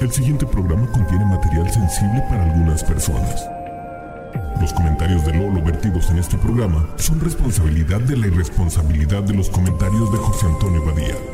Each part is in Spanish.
El siguiente programa contiene material sensible para algunas personas. Los comentarios de Lolo vertidos en este programa son responsabilidad de la irresponsabilidad de los comentarios de José Antonio Badía.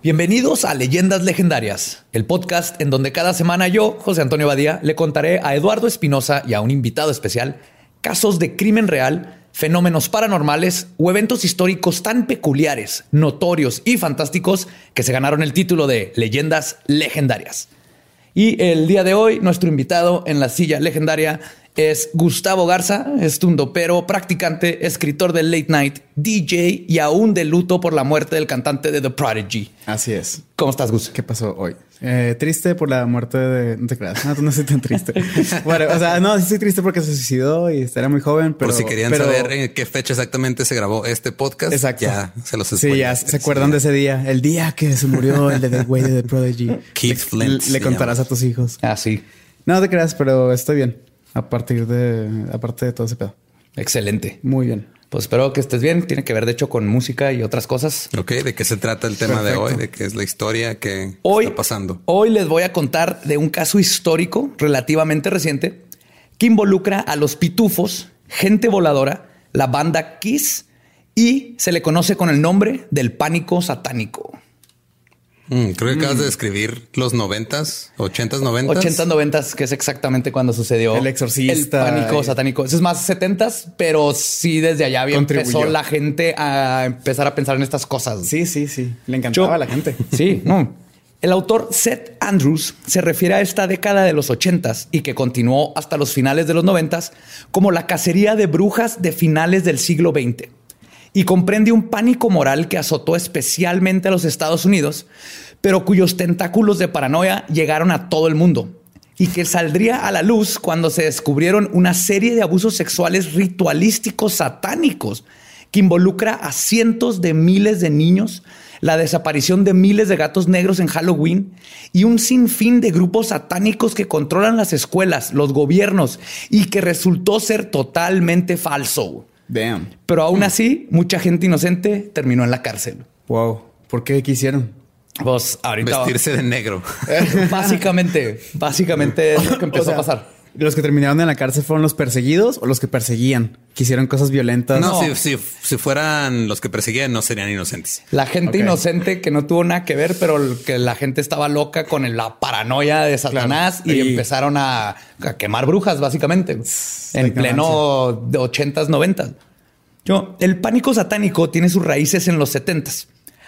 Bienvenidos a Leyendas Legendarias, el podcast en donde cada semana yo, José Antonio Badía, le contaré a Eduardo Espinosa y a un invitado especial casos de crimen real, fenómenos paranormales o eventos históricos tan peculiares, notorios y fantásticos que se ganaron el título de Leyendas Legendarias. Y el día de hoy, nuestro invitado en la silla legendaria es Gustavo Garza, es tundopero, practicante, escritor de Late Night, DJ y aún de luto por la muerte del cantante de The Prodigy. Así es. ¿Cómo estás, Gus? ¿Qué pasó hoy? Eh, triste por la muerte de... No te creas. No, no soy tan triste. bueno, o sea, no, sí estoy triste porque se suicidó y era muy joven, pero... Por si querían pero- saber en qué fecha exactamente se grabó este podcast, Exacto. ya se los Sí, ya se acuerdan de ese día. El día que se murió el de The Way de The Prodigy. Keith Le- Flint Le, contarás llama. a tus hijos. Ah, sí. No te creas, pero estoy bien. A partir de... Aparte de todo ese pedo. Excelente. Muy bien. Pues espero que estés bien. Tiene que ver, de hecho, con música y otras cosas. Ok, ¿de qué se trata el tema Perfecto. de hoy? ¿De qué es la historia que Hoy, está pasando? hoy les voy a contar de un caso histórico relativamente reciente que involucra a los pitufos, gente voladora, la banda Kiss y se le conoce con el nombre del pánico satánico. Mm, creo que acabas de describir los noventas, ochentas, noventas. 80, 90, que es exactamente cuando sucedió El exorcista. El pánico Y- satánico. Eso es más 70, pero sí desde allá había empezó la gente a empezar a pensar en estas cosas. Sí, sí, sí. Le encantaba Yo- a la gente. Sí, no. El autor Seth Andrews se refiere a esta década de los 80s y que continuó hasta los finales de los 90s como la cacería de brujas de finales del siglo XX y comprende un pánico moral que azotó especialmente a los Estados Unidos, pero cuyos tentáculos de paranoia llegaron a todo el mundo y que saldría a la luz cuando se descubrieron una serie de abusos sexuales ritualísticos satánicos que involucra a cientos de miles de niños, la desaparición de miles de gatos negros en Halloween y un sinfín de grupos satánicos que controlan las escuelas, los gobiernos y que resultó ser totalmente falso. Damn. Pero aún así, mucha gente inocente terminó en la cárcel. Wow. ¿Por qué quisieron? Pues ahorita Vestirse de negro. básicamente, básicamente es lo que empezó O sea, a pasar. ¿Los que terminaron en la cárcel fueron los perseguidos o los que perseguían? Que hicieron cosas violentas. No, Si, si, si fueran los que perseguían, no serían inocentes. La gente inocente que no tuvo nada que ver, pero que la gente estaba loca con la paranoia de Satanás Claro. y, Y- empezaron a, a quemar brujas, básicamente, en pleno de 80s, 90s. Yo, el pánico satánico tiene sus raíces en los 70s.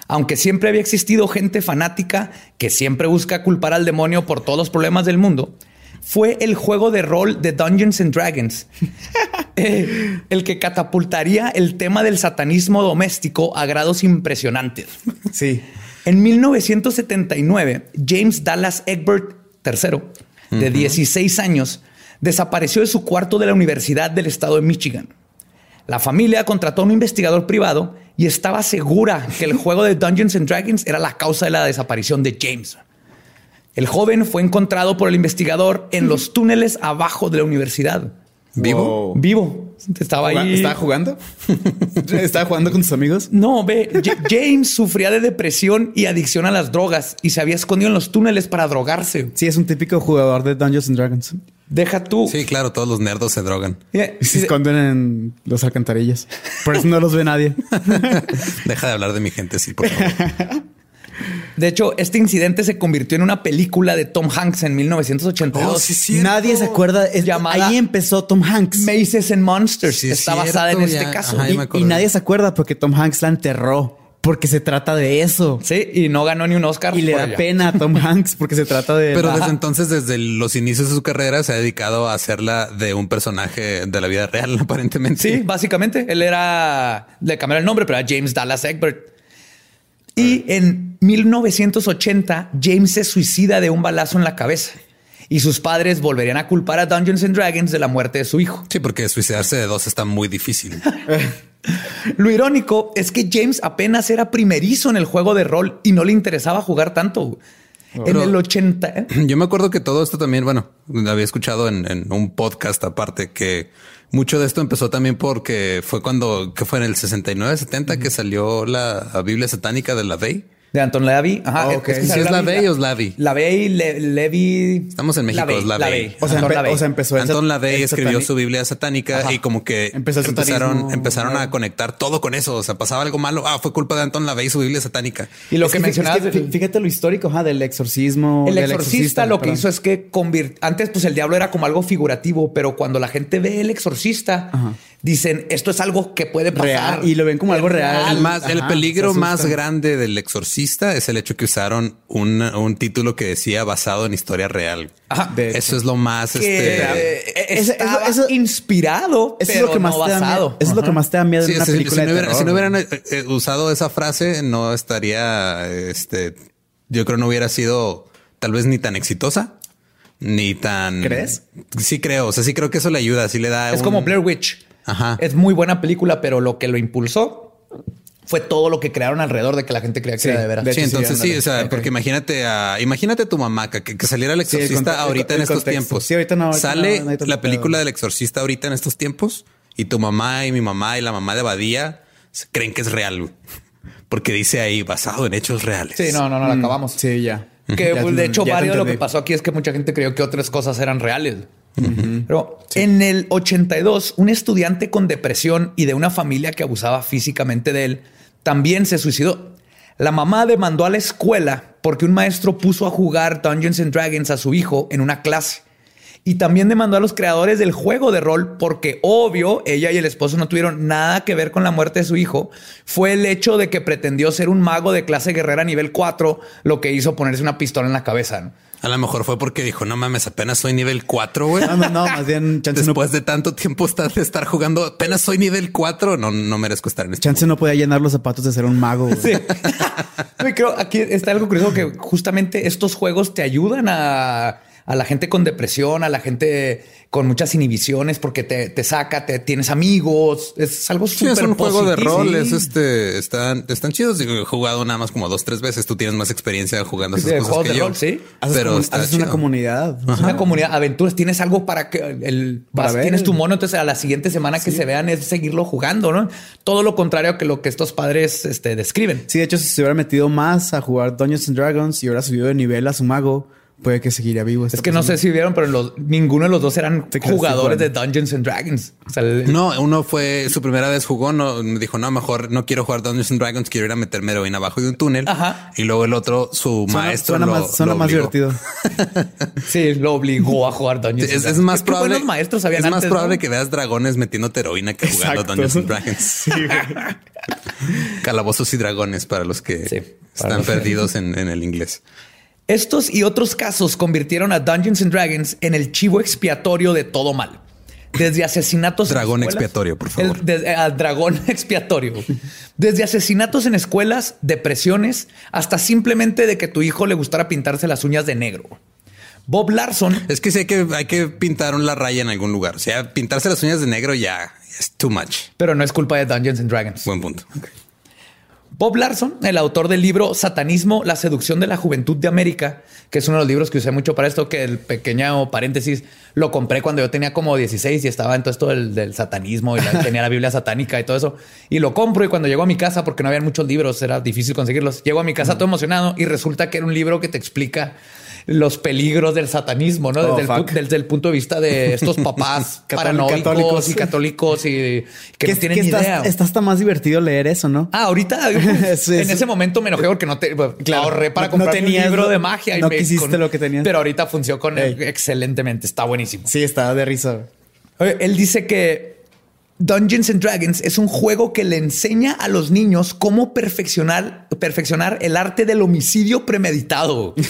Aunque siempre había existido gente fanática que siempre busca culpar al demonio por todos los problemas del mundo, fue el juego de rol de Dungeons and Dragons eh, el que catapultaría el tema del satanismo doméstico a grados impresionantes. Sí. En 1979, James Dallas Egbert III, de 16 años, desapareció de su cuarto de la Universidad del estado de Michigan. La familia contrató a un investigador privado y estaba segura que el juego de Dungeons and Dragons era la causa de la desaparición de James. El joven fue encontrado por el investigador en los túneles abajo de la universidad. ¿Vivo? Wow. Vivo. Estaba ahí. ¿Estaba jugando? ¿Estaba jugando con tus amigos? No, ve, J- James sufría de depresión y adicción a las drogas y se había escondido en los túneles para drogarse. Sí, es un típico jugador de Dungeons and Dragons. Deja tú. Sí, claro, todos los nerdos se drogan. Mira, Y se esconden en los alcantarillas. Por eso no los ve nadie. Deja de hablar de mi gente, sí, por favor. De hecho, este incidente se convirtió en una película de Tom Hanks en 1982. Oh, sí, cierto. Nadie se acuerda. Es, Llamada- Ahí empezó Tom Hanks. Maces and Monsters. Sí, es Está basada en este caso. Ajá, y, nadie se acuerda porque Tom Hanks la enterró. porque se trata de eso. Sí, y no ganó ni un Oscar. Y le da ella. pena a Tom Hanks porque se trata de. Pero desde entonces, desde los inicios de su carrera, se ha dedicado a hacerla de un personaje de la vida real, aparentemente. Sí, básicamente. Él era. Le cambiaron el nombre, pero era James Dallas Egbert. Y en 1980, James se suicida de un balazo en la cabeza. Y sus padres volverían a culpar a Dungeons and Dragons de la muerte de su hijo. Sí, porque suicidarse de dos está muy difícil. Lo irónico es que James apenas era primerizo en el juego de rol y no le interesaba jugar tanto. En Pero- el 80. ¿eh? Yo me acuerdo que todo esto también, bueno, había escuchado en, en un podcast aparte que mucho de esto empezó también porque fue cuando, que fue en el 69, 70 que salió la Biblia satánica de la Vey. De Anton Lavey. Ajá. Ah, ok. que ¿Sí ¿Si salió es la Biblia. Vey o es la Vi? Lavey, Le- Levi. Estamos en México, es Lavey. O sea, Lavey. o sea, empezó el Anton LaVey escribió su Biblia satánica Ajá. y como que Empezó empezaron, empezaron a conectar todo con eso. O sea, pasaba algo malo. Ah, fue culpa de Anton LaVey y su Biblia satánica. Y lo Es que, mencionabas. es que fí- fíjate lo histórico ajá, del exorcismo. El del exorcista, lo que perdón. hizo es que convirt... antes pues el diablo era como algo figurativo, pero cuando la gente ve el exorcista, dicen esto es algo que puede pasar Real, y lo ven como algo real. El, más, el Ajá, peligro más grande del exorcista es el hecho que usaron un, un título que decía basado en historia real. Ajá. De. Eso es lo más que este, eh, Eso- estaba eso- eso- inspirado, Eso es pero lo que más no te da basado. Eso es lo que más te da miedo Sí, en una si- película si, de no hubiera- terror, si no hubieran eh, eh, usado esa frase, no estaría, este, yo creo no hubiera sido tal vez ni tan exitosa, ni tan... ¿Crees? Sí creo, o sea, sí creo que eso le ayuda, sí le da... Es un- como Blair Witch. Ajá. Es muy buena película, pero lo que lo impulsó fue todo lo que crearon alrededor de que la gente creía que Sí, era de veras. de Sí, hecho, sí, entonces sí, o sea, porque imagínate a, imagínate a tu mamá que, que saliera el Sí, el exorcista el- ahorita en estos tiempos. Sí, ahorita no, ahorita Sale no, no la película del exorcista ahorita en estos tiempos y tu mamá y mi mamá y la mamá de Badía creen que es real, porque dice ahí basado en hechos reales. Sí, no, no, no, la acabamos. Mm, Sí, ya. Que Ya de hecho, varios de lo que pasó aquí es que mucha gente creyó que otras cosas eran reales. Pero en el 82, un estudiante con depresión y de una familia que abusaba físicamente de él también se suicidó. La mamá demandó a la escuela porque un maestro puso a jugar Dungeons and Dragons a su hijo en una clase. Y también demandó a los creadores del juego de rol porque, obvio, ella y el esposo no tuvieron nada que ver con la muerte de su hijo. Fue el hecho de que pretendió ser un mago de clase guerrera nivel 4 lo que hizo ponerse una pistola en la cabeza. ¿no? A lo mejor fue porque dijo, no mames, apenas soy nivel 4, güey. No, no, no, más bien chance no, Después de tanto tiempo estar, de estar jugando, apenas soy nivel 4, no, no merezco estar en este chance no podía llenar los zapatos de ser un mago. güey. Sí. Yo creo aquí está algo curioso que justamente estos juegos te ayudan a, a la gente con depresión, a la gente con muchas inhibiciones, porque te, te saca, te tienes amigos. Es algo Sí, súper es un juego de positivo. rol, es Sí. este, están, están chidos. Digo, He jugado nada más como dos, tres veces. Tú tienes más experiencia jugando esas De cosas juegos que de yo. rol, sí. Haces, Pero está haces una chido. comunidad. Es una comunidad, aventuras, tienes algo para que el Para vas- ver. tienes tu mono, entonces a la siguiente semana que se vean es seguirlo jugando, ¿no? Todo lo contrario que lo que estos padres este, describen. Sí, de hecho, si se hubiera metido más a jugar Dungeons and Dragons y hubiera subido de nivel a su mago, puede que seguiría vivo. Es que no sé si vieron, pero los- ninguno de los dos eran jugadores de. Dungeons and Dragons. O sea, el- No, uno fue su primera vez jugó, no me dijo, no, mejor no quiero jugar Dungeons and Dragons, quiero ir a meterme heroína abajo de un túnel. Ajá. Y luego el otro, su Suena- maestro suena lo, más, suena lo más obligó. divertido. Sí, lo obligó a jugar Dungeons Es, and es Dragons. más probable. maestros es más antes, probable ¿no? que veas dragones metiéndote heroína que jugando Exacto. Dungeons and Dragons. Calabozos y dragones para los que Sí, para están los que- perdidos en, en el inglés. Estos y otros casos convirtieron a Dungeons and Dragons en el chivo expiatorio de todo mal. Desde asesinatos. en Dragón escuelas- expiatorio, por favor. El- al dragón expiatorio. Desde asesinatos en escuelas, depresiones, hasta simplemente de que tu hijo le gustara pintarse las uñas de negro. Bob Larson Es que sí hay que, hay que pintar la raya en algún lugar. O sea, pintarse las uñas de negro ya es too much. Pero no es culpa de Dungeons and Dragons. Buen punto. Bob Larson, el autor del libro Satanismo, la seducción de la juventud de América, que es uno de los libros que usé mucho para esto, que el pequeño paréntesis lo compré cuando yo tenía como 16 y estaba en todo esto del, del satanismo y la- tenía la Biblia satánica y todo eso. Y lo compro y cuando llego a mi casa, porque no había muchos libros, era difícil conseguirlos, llego a mi casa todo emocionado y resulta que era un libro que te explica los peligros del satanismo, ¿no? Oh, Desde, el, desde punto de vista de estos papás paranoicos católicos. y católicos y que no tienen idea. está hasta más divertido leer eso, ¿no? Ah, ahorita Sí, en sí. ese momento me enojé porque no te Claro. ahorré para No- no comprar un tenías libro de magia y no me- quisiste lo que tenías. Pero ahorita funcionó con Ey. excelentemente. Está buenísimo. Sí, está de risa. Oye, Él dice que Dungeons and Dragons es un juego que le enseña a los niños cómo perfeccionar, perfeccionar el arte del homicidio premeditado.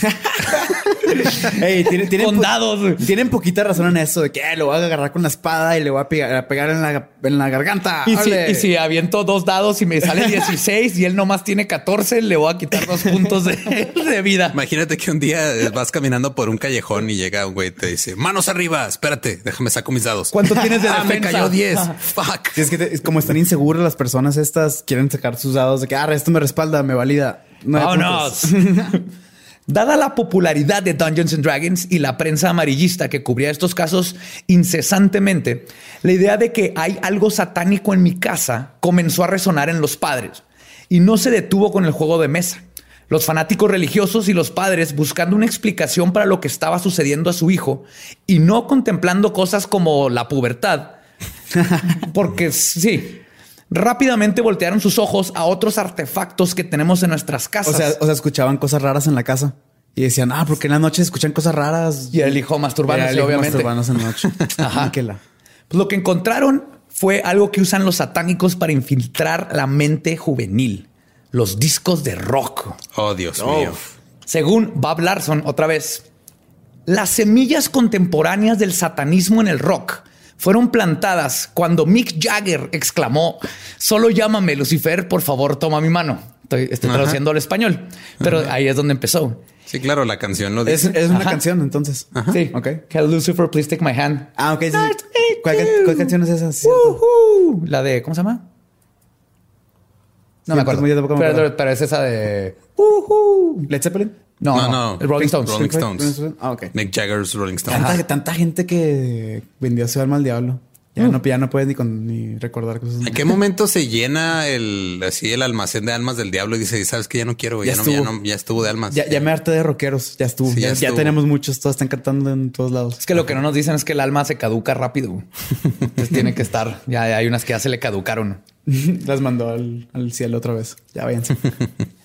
Tienen, tienen Con dados. Tienen poquita razón en eso de que "Eh, lo voy a agarrar con la espada y le voy a pegar, a pegar en, la, en la garganta. Y si, ¡Órale! y si aviento dos dados y me sale 16 y él nomás tiene 14, le voy a quitar dos puntos de, de vida. Imagínate que un día eh, vas caminando por un callejón y llega un güey y te dice manos arriba, espérate, déjame saco mis dados. ¿Cuánto tienes de Ah, me defensa? cayó 10. Fuck. Es que te- es como están inseguras las personas estas, quieren sacar sus dados de que, ah, esto me respalda, me valida. Vámonos. puntos. Dada la popularidad de Dungeons and Dragons y la prensa amarillista que cubría estos casos incesantemente, la idea de que hay algo satánico en mi casa comenzó a resonar en los padres y no se detuvo con el juego de mesa. Los fanáticos religiosos y los padres buscando una explicación para lo que estaba sucediendo a su hijo y no contemplando cosas como la pubertad, porque sí, rápidamente voltearon sus ojos a otros artefactos que tenemos en nuestras casas. O sea, o sea, escuchaban cosas raras en la casa y decían, ah, porque en la noche escuchan cosas raras. y el hijo hijo obviamente. masturbándose en la noche. Ajá. Pues lo que encontraron fue algo que usan los satánicos para infiltrar la mente juvenil. Los discos de rock. Oh, Dios mío. Según Bob Larson, otra vez, las semillas contemporáneas del satanismo en el rock fueron plantadas cuando Mick Jagger exclamó, solo llámame Lucifer, por favor, toma mi mano. Estoy, estoy traduciendo al español, pero ahí es donde empezó. Sí, claro, la canción lo Es, dice. es una Ajá. canción, entonces. Sí. Ok. Que Lucifer, please take my hand. Ah, ok. sí. ¿Cuál, can- cuál canción es esa? Sí. La de, ¿cómo se llama? No Sí, me acuerdo. pero, acuerdo. pero es esa de. Woohoo. ¿Led Zeppelin? No, No, no, el Rolling Stones. Rolling. Stones. Ah, ok. Mick Jagger's Rolling Stones. Tanta, tanta gente que vendió su alma al diablo. Ya, no, ya no puedes ni, con, ni recordar cosas. ¿En qué momento se llena el así el almacén de almas del diablo y dice, sabes que ya no quiero, Ya ya, no, ya, estuvo. no- ya estuvo de almas? Ya, ya me harté de rockeros. Ya estuvo. Sí, ya, ya ya estuvo. tenemos muchos. Todos están cantando en todos lados. Es que lo que no nos dicen es que el alma se caduca rápido. Entonces tiene que estar. Ya hay unas que ya se le caducaron. Las mandó al, al cielo otra vez. Ya váyanse.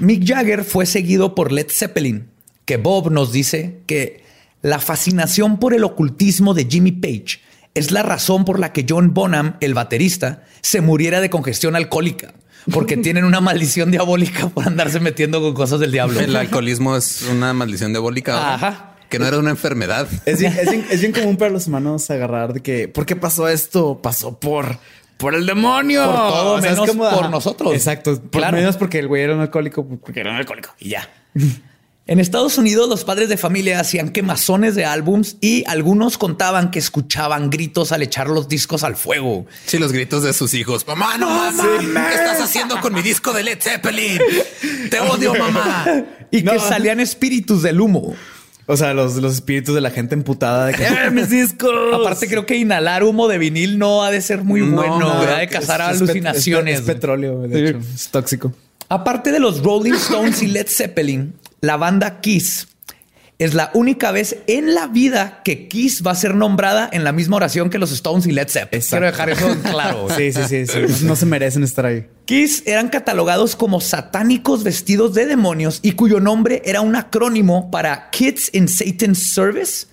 Mick Jagger fue seguido por Led Zeppelin, que Bob nos dice que la fascinación por el ocultismo de Jimmy Page es la razón por la que John Bonham, el baterista, se muriera de congestión alcohólica, porque tienen una maldición diabólica por andarse metiendo con cosas del diablo. El alcoholismo es una maldición diabólica. ¿verdad? Ajá. Que no era una enfermedad. Es bien, es bien- es bien común para los humanos agarrar de que, ¿por qué pasó esto? Pasó por, por el demonio. Por todo es menos por ajá. nosotros. Exacto. Por Claro. menos porque el güey era un alcohólico, porque era un alcohólico y ya. En Estados Unidos, los padres de familia hacían quemazones de álbums y algunos contaban que escuchaban gritos al echar los discos al fuego. Sí, los gritos de sus hijos. Mamá, no, mamá. ¿Qué estás haciendo con mi disco de Led Zeppelin? Te odio, mamá. Y que salían espíritus del humo. O sea, los, los espíritus de la gente emputada de que ¡Eh, mis discos. Aparte, creo que inhalar humo de vinil no ha de ser muy No, bueno, no, ¿verdad? de Es- cazar es- es alucinaciones. Es, petróleo, de Sí. hecho. Es tóxico. Aparte de los Rolling Stones y Led Zeppelin, la banda Kiss es la única vez en la vida que Kiss va a ser nombrada en la misma oración que los Stones y Led Zeppelin. Quiero dejar eso en claro. Sí, sí, sí, sí. No se merecen estar ahí. Kiss eran catalogados como satánicos vestidos de demonios y cuyo nombre era un acrónimo para Kids in Satan's Service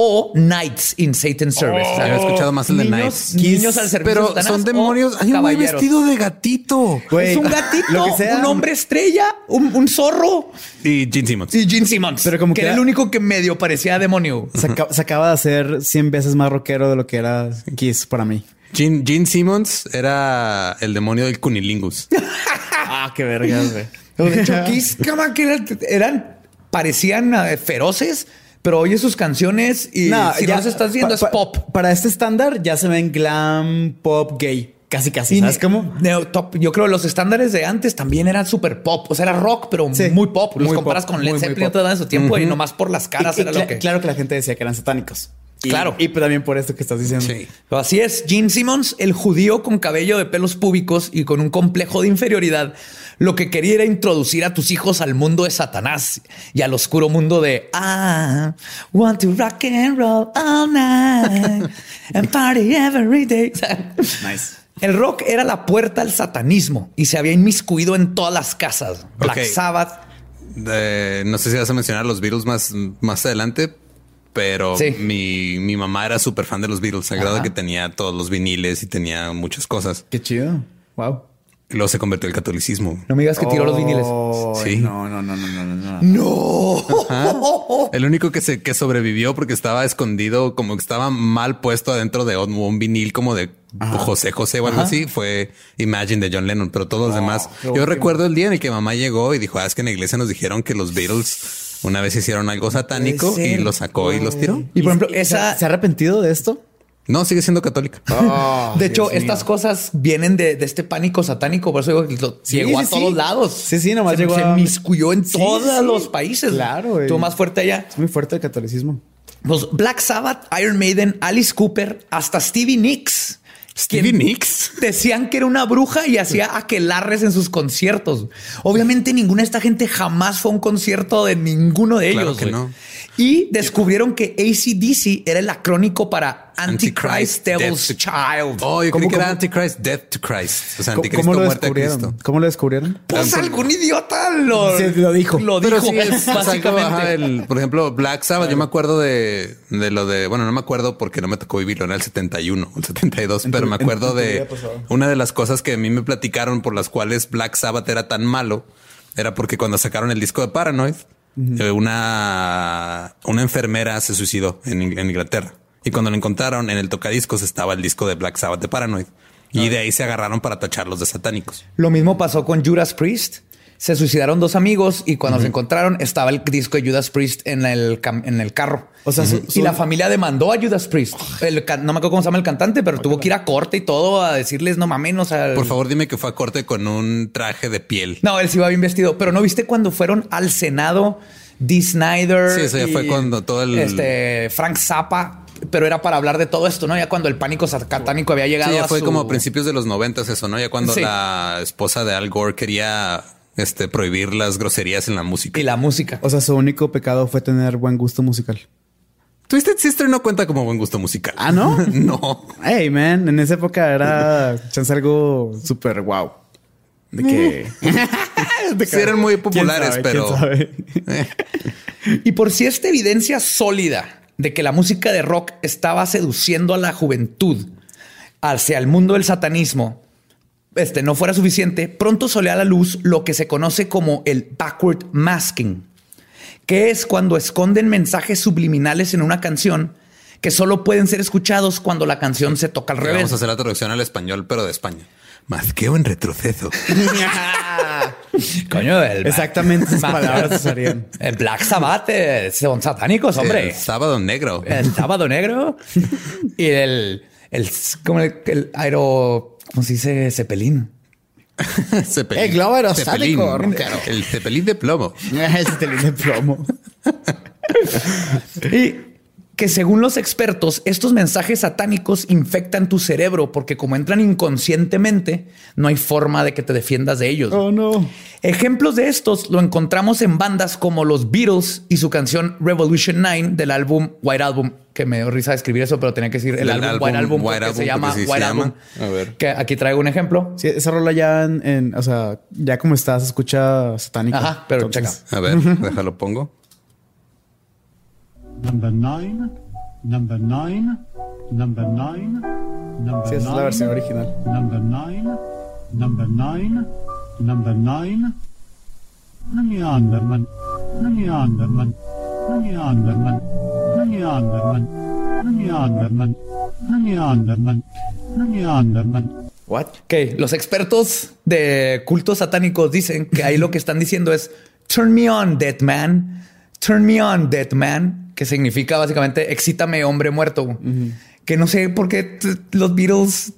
o Knights in Satan's Service. Había escuchado más el de Knights. niños al servicio Pero son demonios. Hay un güey vestido de gatito. Güey, es un gatito, lo que sea. un hombre estrella, un, un zorro Y Gene Simmons. y Gene Simmons. Pero como que que era era- el único que medio parecía demonio. Se, acaba, se acaba de hacer 100 veces más rockero de lo que era Kiss para mí. Gene, Gene Simmons era el demonio del cunilingus. Ah, qué vergas, güey. De hecho, Kiss, cama, que eran, eran- parecían eh, feroces, pero oye sus canciones y si no los estás viendo es pa- pop. Para este estándar ya se ven glam, pop, gay. Casi, casi. Y ¿Sabes cómo? top- yo creo que los estándares de antes también eran súper pop. O sea, era rock, pero Sí, muy pop. Los muy comparas pop, con Led Zeppelin te dan su tiempo y nomás por las caras Y- era lo que. Claro que la gente decía que eran satánicos. Y- Claro. Y, también por esto que estás diciendo. Sí. Así es. Gene Simmons, el judío con cabello de pelos púbicos y con un complejo de inferioridad, lo que quería era introducir a tus hijos al mundo de Satanás y al oscuro mundo de I want to rock and roll all night and party every day. Nice. El rock era la puerta al satanismo y se había inmiscuido en todas las casas. Black Ok. Sabbath. De- no sé si vas a mencionar los Beatles más, más adelante, pero Sí. mi, mi mamá era súper fan de los Beatles, de que tenía todos los viniles y tenía muchas cosas. Qué chido. Wow. Y luego se convirtió al catolicismo. No me digas que tiró los viniles. Sí. No, no, no, no, no, no. no. El único que se que sobrevivió porque estaba escondido, como que estaba mal puesto adentro de un, un vinil como de José José o algo así, fue Imagine de John Lennon, pero todos los demás. Yo recuerdo el día en el que mamá llegó y dijo, ah, es que en la iglesia nos dijeron que los Beatles una vez hicieron algo satánico y los sacó y los tiró. Y por ejemplo, ¿Se- esa, ¿Se ha arrepentido de esto? No, sigue siendo católica. de hecho, estas cosas vienen de, de este pánico satánico. Por eso digo que lo- Sí, llegó a todos sí. lados. Sí, sí, nomás se, llegó se a- miscuyó en Sí, todos sí. los países. Claro, güey. Estuvo más fuerte allá. Es muy fuerte el catolicismo. Pues Black Sabbath, Iron Maiden, Alice Cooper, hasta Stevie Nicks. Stevie Nicks. Decían que era una bruja y hacía aquelarres en sus conciertos. Obviamente ninguna de esta gente jamás fue a un concierto de ninguno de Claro ellos. que no. Y descubrieron que ACDC era el acrónico para Antichrist, Devil's Death to- Child. Oh, yo ¿Cómo, creí que era? Antichrist, Death to Christ. O sea, ¿Cómo, Anticristo, cómo lo muerte a descubrieron? Cristo. ¿Cómo lo descubrieron? Pues algún idiota lo, Sí, lo dijo. Lo Pero dijo, sí es, básicamente. ajá, el- por ejemplo, Black Sabbath, yo me acuerdo de, de lo de, bueno, no me acuerdo porque no me tocó vivirlo en el 71, el 72, En pero tu- me acuerdo de una de las cosas que a mí me platicaron por las cuales Black Sabbath era tan malo, era porque cuando sacaron el disco de Paranoid, eh, una, una enfermera se suicidó en Inglaterra. Y cuando lo encontraron en el tocadiscos estaba el disco de Black Sabbath de Paranoid. Y de ahí se agarraron para tacharlos de satánicos. Lo mismo pasó con Judas Priest. Se suicidaron dos amigos y cuando se encontraron estaba el disco de Judas Priest en el, en el carro. O sea, y la familia demandó a Judas Priest. El no me acuerdo cómo se llama el cantante, pero tuvo que ir a corte y todo a decirles no mames, o sea, Por favor, dime que fue a corte con un traje de piel. No, él sí iba bien vestido, pero no viste cuando fueron al Senado Dee Snyder. Sí, eso ya fue cuando todo el- Este Frank Zappa, pero era para hablar de todo esto, ¿no? Ya cuando el pánico satánico había llegado Sí, ya a fue su- como a principios de los noventas eso, ¿no? Ya cuando Sí. la esposa de Al Gore quería este, prohibir las groserías en la música. y la música. O sea, su único pecado fue tener buen gusto musical. Twisted Sister no cuenta como buen gusto musical. Ah, ¿no? no. Hey, man, en esa época era chance algo súper wow. De que... de Sí, eran muy ¿Quién populares, sabe? pero- ¿Quién sabe? Y por si esta evidencia sólida de que la música de rock estaba seduciendo a la juventud hacia el mundo del satanismo, este no fuera suficiente, pronto salió a la luz lo que se conoce como el backward masking, que es cuando esconden mensajes subliminales en una canción que solo pueden ser escuchados cuando la canción se toca al Vamos revés. a hacer la traducción al español, pero de España. Mazqueo en retroceso. Coño, el Exactamente esas palabras usarían. El Black Sabbath eh, son satánicos, hombre. El sábado negro. el sábado negro y el, el, como el, el aero, ¿cómo se dice? Cepelín. Cepelín. El globo aerostático, Cepelín. El cepelín de plomo. Ese telín de plomo. Y que según los expertos, estos mensajes satánicos infectan tu cerebro porque como entran inconscientemente, no hay forma de que te defiendas de ellos. Oh, no. Ejemplos de estos lo encontramos en bandas como los Beatles y su canción Revolution 9 del álbum White Album, que me dio risa escribir eso, pero tenía que decir el álbum, álbum White Album, White porque Album, se llama se White llama. Album. A ver. Que aquí traigo un ejemplo. Sí, esa rola ya en, en- o sea, ya como está, se escucha satánico. Ajá, pero Entonces, checa. A ver, déjalo pongo. Number nine, number nine, number nine, number Sí, esa es la nine, versión original. Number nine, number nine, number nine. Nanny Anderman, Nanny Anderman, Nanny Anderman, Nanny Anderman, Nanny Anderman, Nanny Anderman, Nanny Anderman. What? Ok, los expertos de cultos satánicos dicen que ahí lo que están diciendo es Turn me on, dead man. Turn me on, dead man. Que significa básicamente excítame, hombre muerto. Que no sé por qué los Beatles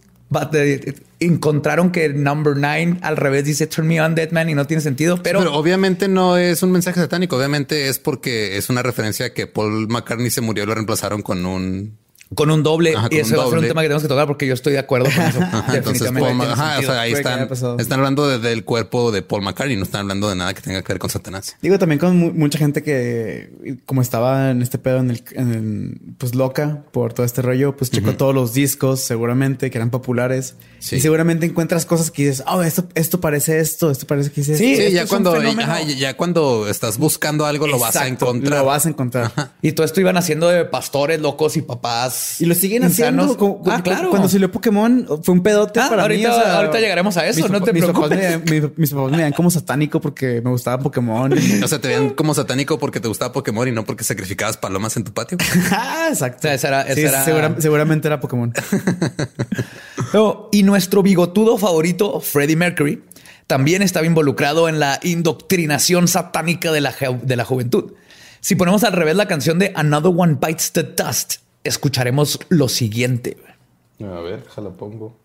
encontraron que number nine al revés dice Turn me on, dead man y no tiene sentido. Pero, Pero, obviamente no es un mensaje satánico. Obviamente es porque es una referencia a que Paul McCartney se murió y lo reemplazaron con un Con un doble. Ajá, y ese va a ser un tema que tenemos que tocar porque yo estoy de acuerdo con eso. Ajá, entonces, Definitivamente Paul Ma- tiene ajá, o sentido. sea, ahí están, están hablando de- del cuerpo de Paul McCartney, no están hablando de nada que tenga que ver con Satanás. Digo, también con mu- mucha gente que, como estaba en este pedo, en el, en el- pues loca por todo este rollo, pues checó todos los discos, seguramente, que eran populares. Sí. Y seguramente encuentras cosas que dices, oh, esto, esto parece esto, esto parece que dice Sí, esto". Sí, esto ya cuando, ajá, ya cuando estás buscando algo lo vas a encontrar. Lo vas a encontrar. Y todo esto iban haciendo de pastores locos y papás. Y lo siguen insanos. haciendo. Como- ah, claro. Cuando salió Pokémon fue un pedote Ah, para ahorita- mí. o sea, ahorita llegaremos a eso, mis no te mis papás preocupes. me- mis, mis papás me veían como satánico porque me gustaba Pokémon. O sea, te veían como satánico porque te gustaba Pokémon y no porque sacrificabas palomas en tu patio. ah, exacto. O sea, esa era- Sí, esa era- segura- seguramente era Pokémon. Luego, y nuestro bigotudo favorito, Freddie Mercury, también estaba involucrado en la indoctrinación satánica de la, de la juventud. Si ponemos al revés la canción de Another One Bites the Dust, escucharemos lo siguiente. A ver, déjala pongo.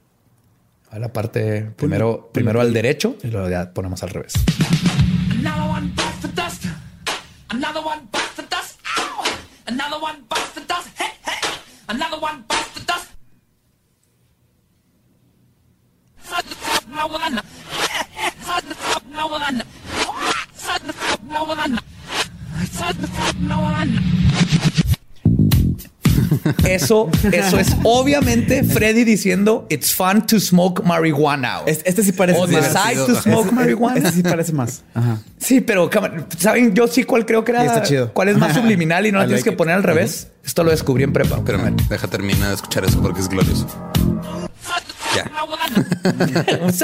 A la parte primero, primero al derecho y luego ya ponemos al revés. Eso, eso es obviamente Freddy diciendo it's fun to smoke marijuana. Este, este sí parece O más. decide to smoke marijuana. Este sí parece más. Ajá. Sí, pero ¿saben? Yo sí cuál creo que era. Está chido. ¿Cuál es más subliminal y no la tienes like que it. poner al revés? Esto lo descubrí en prepa. Espérame, deja terminar de escuchar eso porque es glorioso. Ya.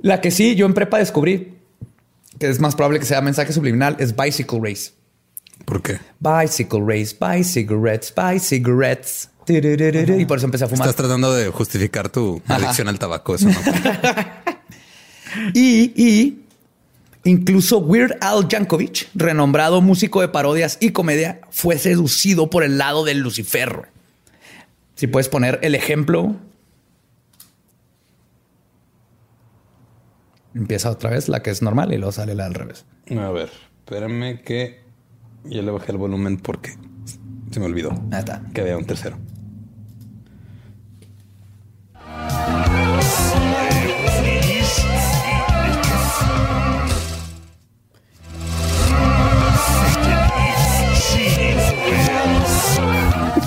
La que sí, yo en prepa descubrí que es más probable que sea mensaje subliminal es Bicycle Race. ¿Por qué? Bicycle Race, buy cigarettes, buy cigarettes. Y por eso empecé a fumar. Estás tratando de justificar tu adicción al tabaco. Eso no. Y, y incluso Weird Al Yankovic, renombrado músico de parodias y comedia, fue seducido por el lado del Lucifer. Si puedes poner el ejemplo. Empieza otra vez la que es normal y luego sale la al revés. A ver, espérame que ya le bajé el volumen porque se me olvidó Ahí está. que había un tercero.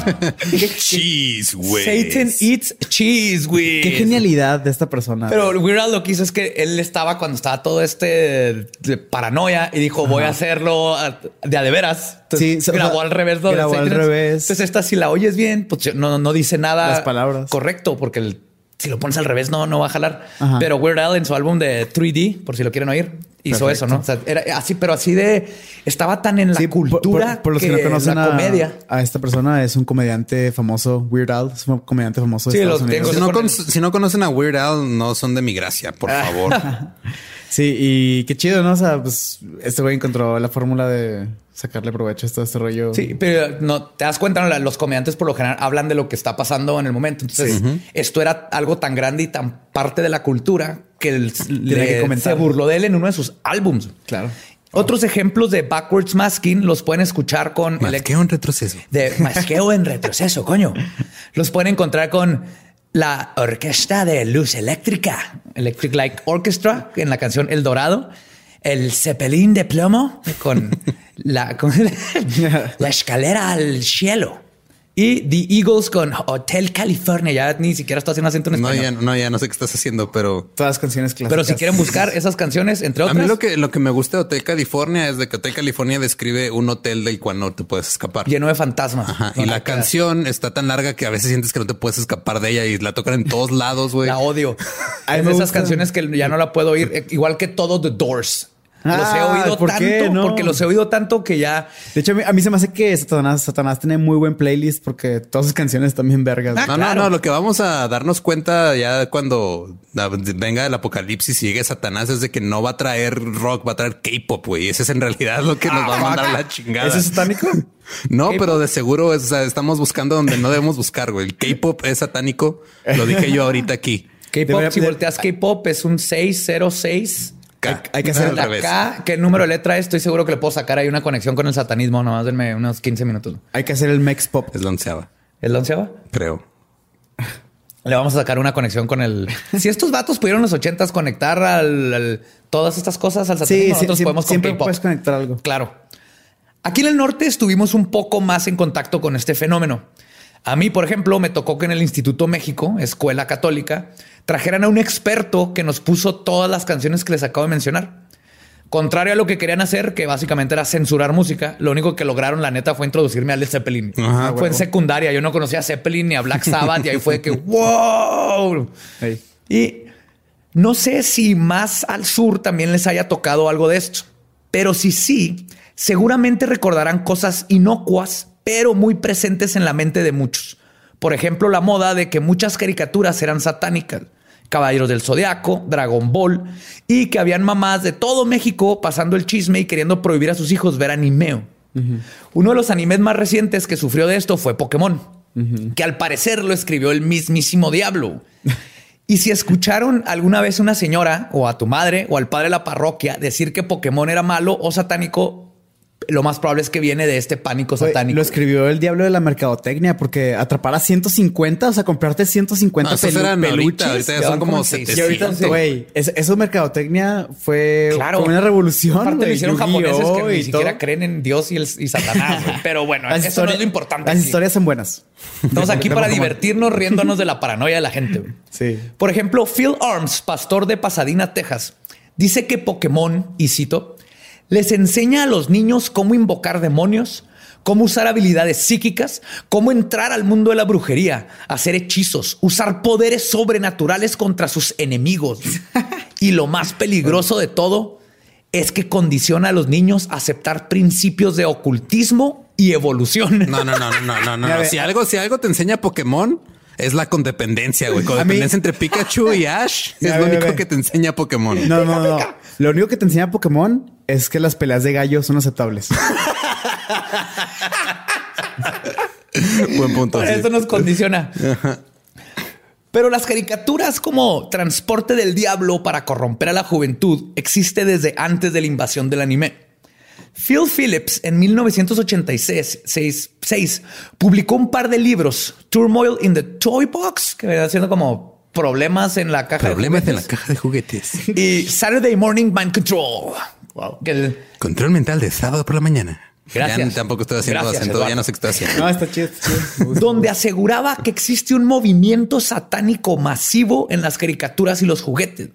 Cheese, güey. Satan eats cheese, güey. Qué genialidad de esta persona. Pero Weird Al lo que hizo es que él estaba cuando estaba todo este de paranoia y dijo voy a hacerlo de a de veras. Entonces, Sí, grabó o sea, al revés. grabó al revés. Entonces esta si la oyes bien, pues no, no dice nada. Las palabras. Correcto, porque el- si lo pones al revés no, no va a jalar. Ajá. Pero Weird Al en su álbum de 3D, por si lo quieren oír, hizo Perfecto. eso, ¿no? O sea, era así, pero así de... Estaba tan en la Sí, cultura por, por los que, no conocen la a, comedia. a esta persona, es un comediante famoso, Weird Al, es un comediante famoso de Sí, Estados lo Unidos. tengo. Si no, con- si no conocen a Weird Al, no son de mi gracia, por favor. Sí, y qué chido, ¿no? O sea, pues este güey encontró la fórmula de sacarle provecho a todo este rollo. Sí, pero no te das cuenta, los comediantes por lo general hablan de lo que está pasando en el momento. Entonces, esto era algo tan grande y tan parte de la cultura que, el- le- que se burló de él en uno de sus álbums. Claro. Otros ejemplos de backwards masking los pueden escuchar con Masqueo en retroceso. de masqueo en retroceso, coño. Los pueden encontrar con la orquesta de luz eléctrica, Electric Light Orchestra, en la canción El Dorado, el Cepelín de plomo con la, con la escalera al cielo y The Eagles con Hotel California. Ya ni siquiera estoy haciendo acento en No español. ya, no, ya no sé qué estás haciendo, pero Todas las canciones clásicas. Pero si quieren buscar esas canciones, entre a otras, mí lo que, lo que me gusta de Hotel California es de que Hotel California describe un hotel del cual no te puedes escapar. lleno de fantasmas. Ajá. No, y la canción está tan larga que a veces sientes que no te puedes escapar de ella y la tocan en todos lados, güey. La odio. A de esas canciones que ya no la puedo oír. Igual que todo The Doors. Los he Ah, oído ¿por tanto, qué? No. porque los he oído tanto que ya. De hecho, a mí, a mí se me hace que Satanás, Satanás tiene muy buen playlist porque todas sus canciones también vergas. Ah, No, claro. no, no. Lo que vamos a darnos cuenta ya cuando ah, venga el apocalipsis y llegue Satanás es de que no va a traer rock, va a traer K-pop, güey. Ese es en realidad lo que nos va a mandar la chingada. ¿Eso es satánico? No, pero de seguro es- o sea, estamos buscando donde no debemos buscar, güey. El K-pop es satánico. Lo dije yo ahorita aquí. K-pop, si volteas K-pop, es un 606 K. Hay que hacer al La revés. K, ¿qué número de letra es? Estoy seguro que le puedo sacar ahí una conexión con el satanismo. Nomás denme unos 15 minutos. Hay que hacer el Mex Pop. Es la onceava, ¿El onceava? creo. Le vamos a sacar una conexión con el. Si estos vatos pudieron en los ochentas conectar al, al- todas estas cosas al satanismo, sí, nosotros sí, podemos con siempre puedes conectar algo. Claro. Aquí en el norte estuvimos un poco más en contacto con este fenómeno. A mí, por ejemplo, me tocó que en el Instituto México, escuela católica, trajeran a un experto que nos puso todas las canciones que les acabo de mencionar. Contrario a lo que querían hacer, que básicamente era censurar música, lo único que lograron, la neta, fue introducirme a Led Zeppelin. Ajá, fue en secundaria. Yo no conocía a Zeppelin ni a Black Sabbath y ahí fue que wow. Y no sé si más al sur también les haya tocado algo de esto, pero si sí, seguramente recordarán cosas inocuas, pero muy presentes en la mente de muchos. Por ejemplo, la moda de que muchas caricaturas eran satánicas. Caballeros del Zodiaco, Dragon Ball, y que habían mamás de todo México pasando el chisme y queriendo prohibir a sus hijos ver animeo. Uno de los animes más recientes que sufrió de esto fue Pokémon, que al parecer lo escribió el mismísimo Diablo. Y si escucharon alguna vez una señora o a tu madre o al padre de la parroquia decir que Pokémon era malo o satánico, lo más probable es que viene de este pánico satánico. Lo escribió el diablo de la mercadotecnia porque atrapar a 150, o sea, comprarte 150 No, esos pelu- eran peluches. ahorita, ahorita ya ya son como como 700. Y ahorita, güey, es- eso mercadotecnia fue, Claro. una revolución. Aparte lo hicieron japoneses que y ni siquiera todo. creen en Dios y, el, y Satanás. Pero bueno, Las eso no es lo importante. Las aquí. historias son buenas. Estamos aquí para divertirnos riéndonos de la paranoia de la gente. Sí. Por ejemplo, Phil Arms, pastor de Pasadena, Texas, dice que Pokémon, y cito, les enseña a los niños cómo invocar demonios, cómo usar habilidades psíquicas, cómo entrar al mundo de la brujería, hacer hechizos, usar poderes sobrenaturales contra sus enemigos. Y lo más peligroso de todo es que condiciona a los niños a aceptar principios de ocultismo y evolución. No, no, no, no, no, no, Si algo, si algo te enseña Pokémon, es la condependencia, güey. Codependencia entre Pikachu y Ash es lo ve, único ve. que te enseña Pokémon. No, no, no. Lo único que te enseña Pokémon es que las peleas de gallo son aceptables. Buen punto. sí. Eso nos condiciona. Pero las caricaturas como transporte del diablo para corromper a la juventud existe desde antes de la invasión del anime. Phil Phillips en 1986 seis- seis, publicó un par de libros, Turmoil in the Toy Box, que venía siendo como problemas en la caja Problemas de en la juguetes, caja de juguetes. y Saturday Morning Mind Control. Que el- Control mental de sábado por la mañana. Gracias. Ya tampoco estoy haciendo Gracias, acento, ya no sé qué estoy haciendo. No, está chido, está chido. Donde aseguraba que existe un movimiento satánico masivo en las caricaturas y los juguetes.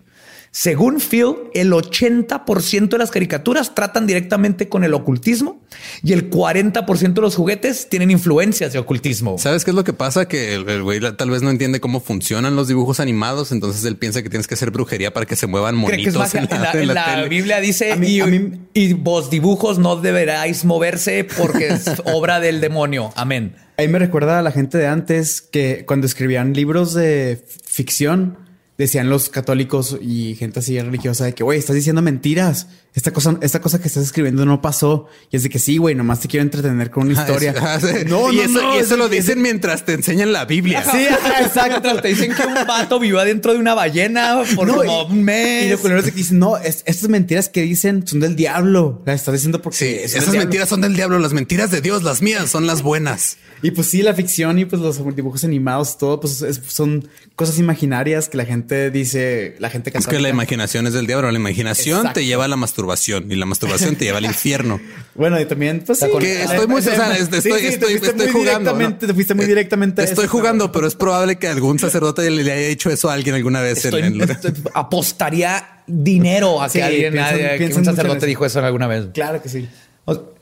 Según Phil, el 80% de las caricaturas tratan directamente con el ocultismo y el 40% de los juguetes tienen influencias de ocultismo. ¿Sabes qué es lo que pasa? Que el güey tal vez no entiende cómo funcionan los dibujos animados, entonces él piensa que tienes que hacer brujería para que se muevan Cree que es monitos en la, En la, en la en la tele. Biblia dice, A mí- y, a mí- y vos dibujos no deberáis moverse porque es obra del demonio. Amén. Ahí me recuerda a la gente de antes que cuando escribían libros de ficción, decían los católicos y gente así religiosa de que, güey, estás diciendo mentiras. Esta cosa, esta cosa que estás escribiendo no pasó. Y es de que sí, güey, nomás te quiero entretener con una Ah, historia. es- ah, sí. No, y no, eso, no, y eso es- lo es- dicen mientras te enseñan la Biblia. Sí, ajá, exacto. Te dicen que un vato vivió adentro de una ballena por No, como y- un mes. Y lo culero es de que dicen, no, es- estas mentiras que dicen son del diablo. Las estás diciendo porque Sí, esas diablo. mentiras son del diablo, las mentiras de Dios, las mías son las buenas. Y pues sí, la ficción y pues los dibujos animados, todo, pues es- son cosas imaginarias que la gente dice, la gente Es que la católica- imaginación es del diablo, la imaginación Exacto. te lleva a la masturbación y la masturbación te lleva al infierno. Bueno, y también, pues sí. Que estoy muy, o sea, este, Sí, sí, te estoy, fuiste estoy muy jugando. ¿no? directamente, Te fuiste muy directamente. a Estoy eso, jugando, pero es probable que algún sacerdote le, haya hecho eso a alguien alguna vez. en- Estoy- en- estoy- apostaría dinero a que Sí, alguien, piensan- a- que un sacerdote dijo eso alguna vez. Claro que sí. O-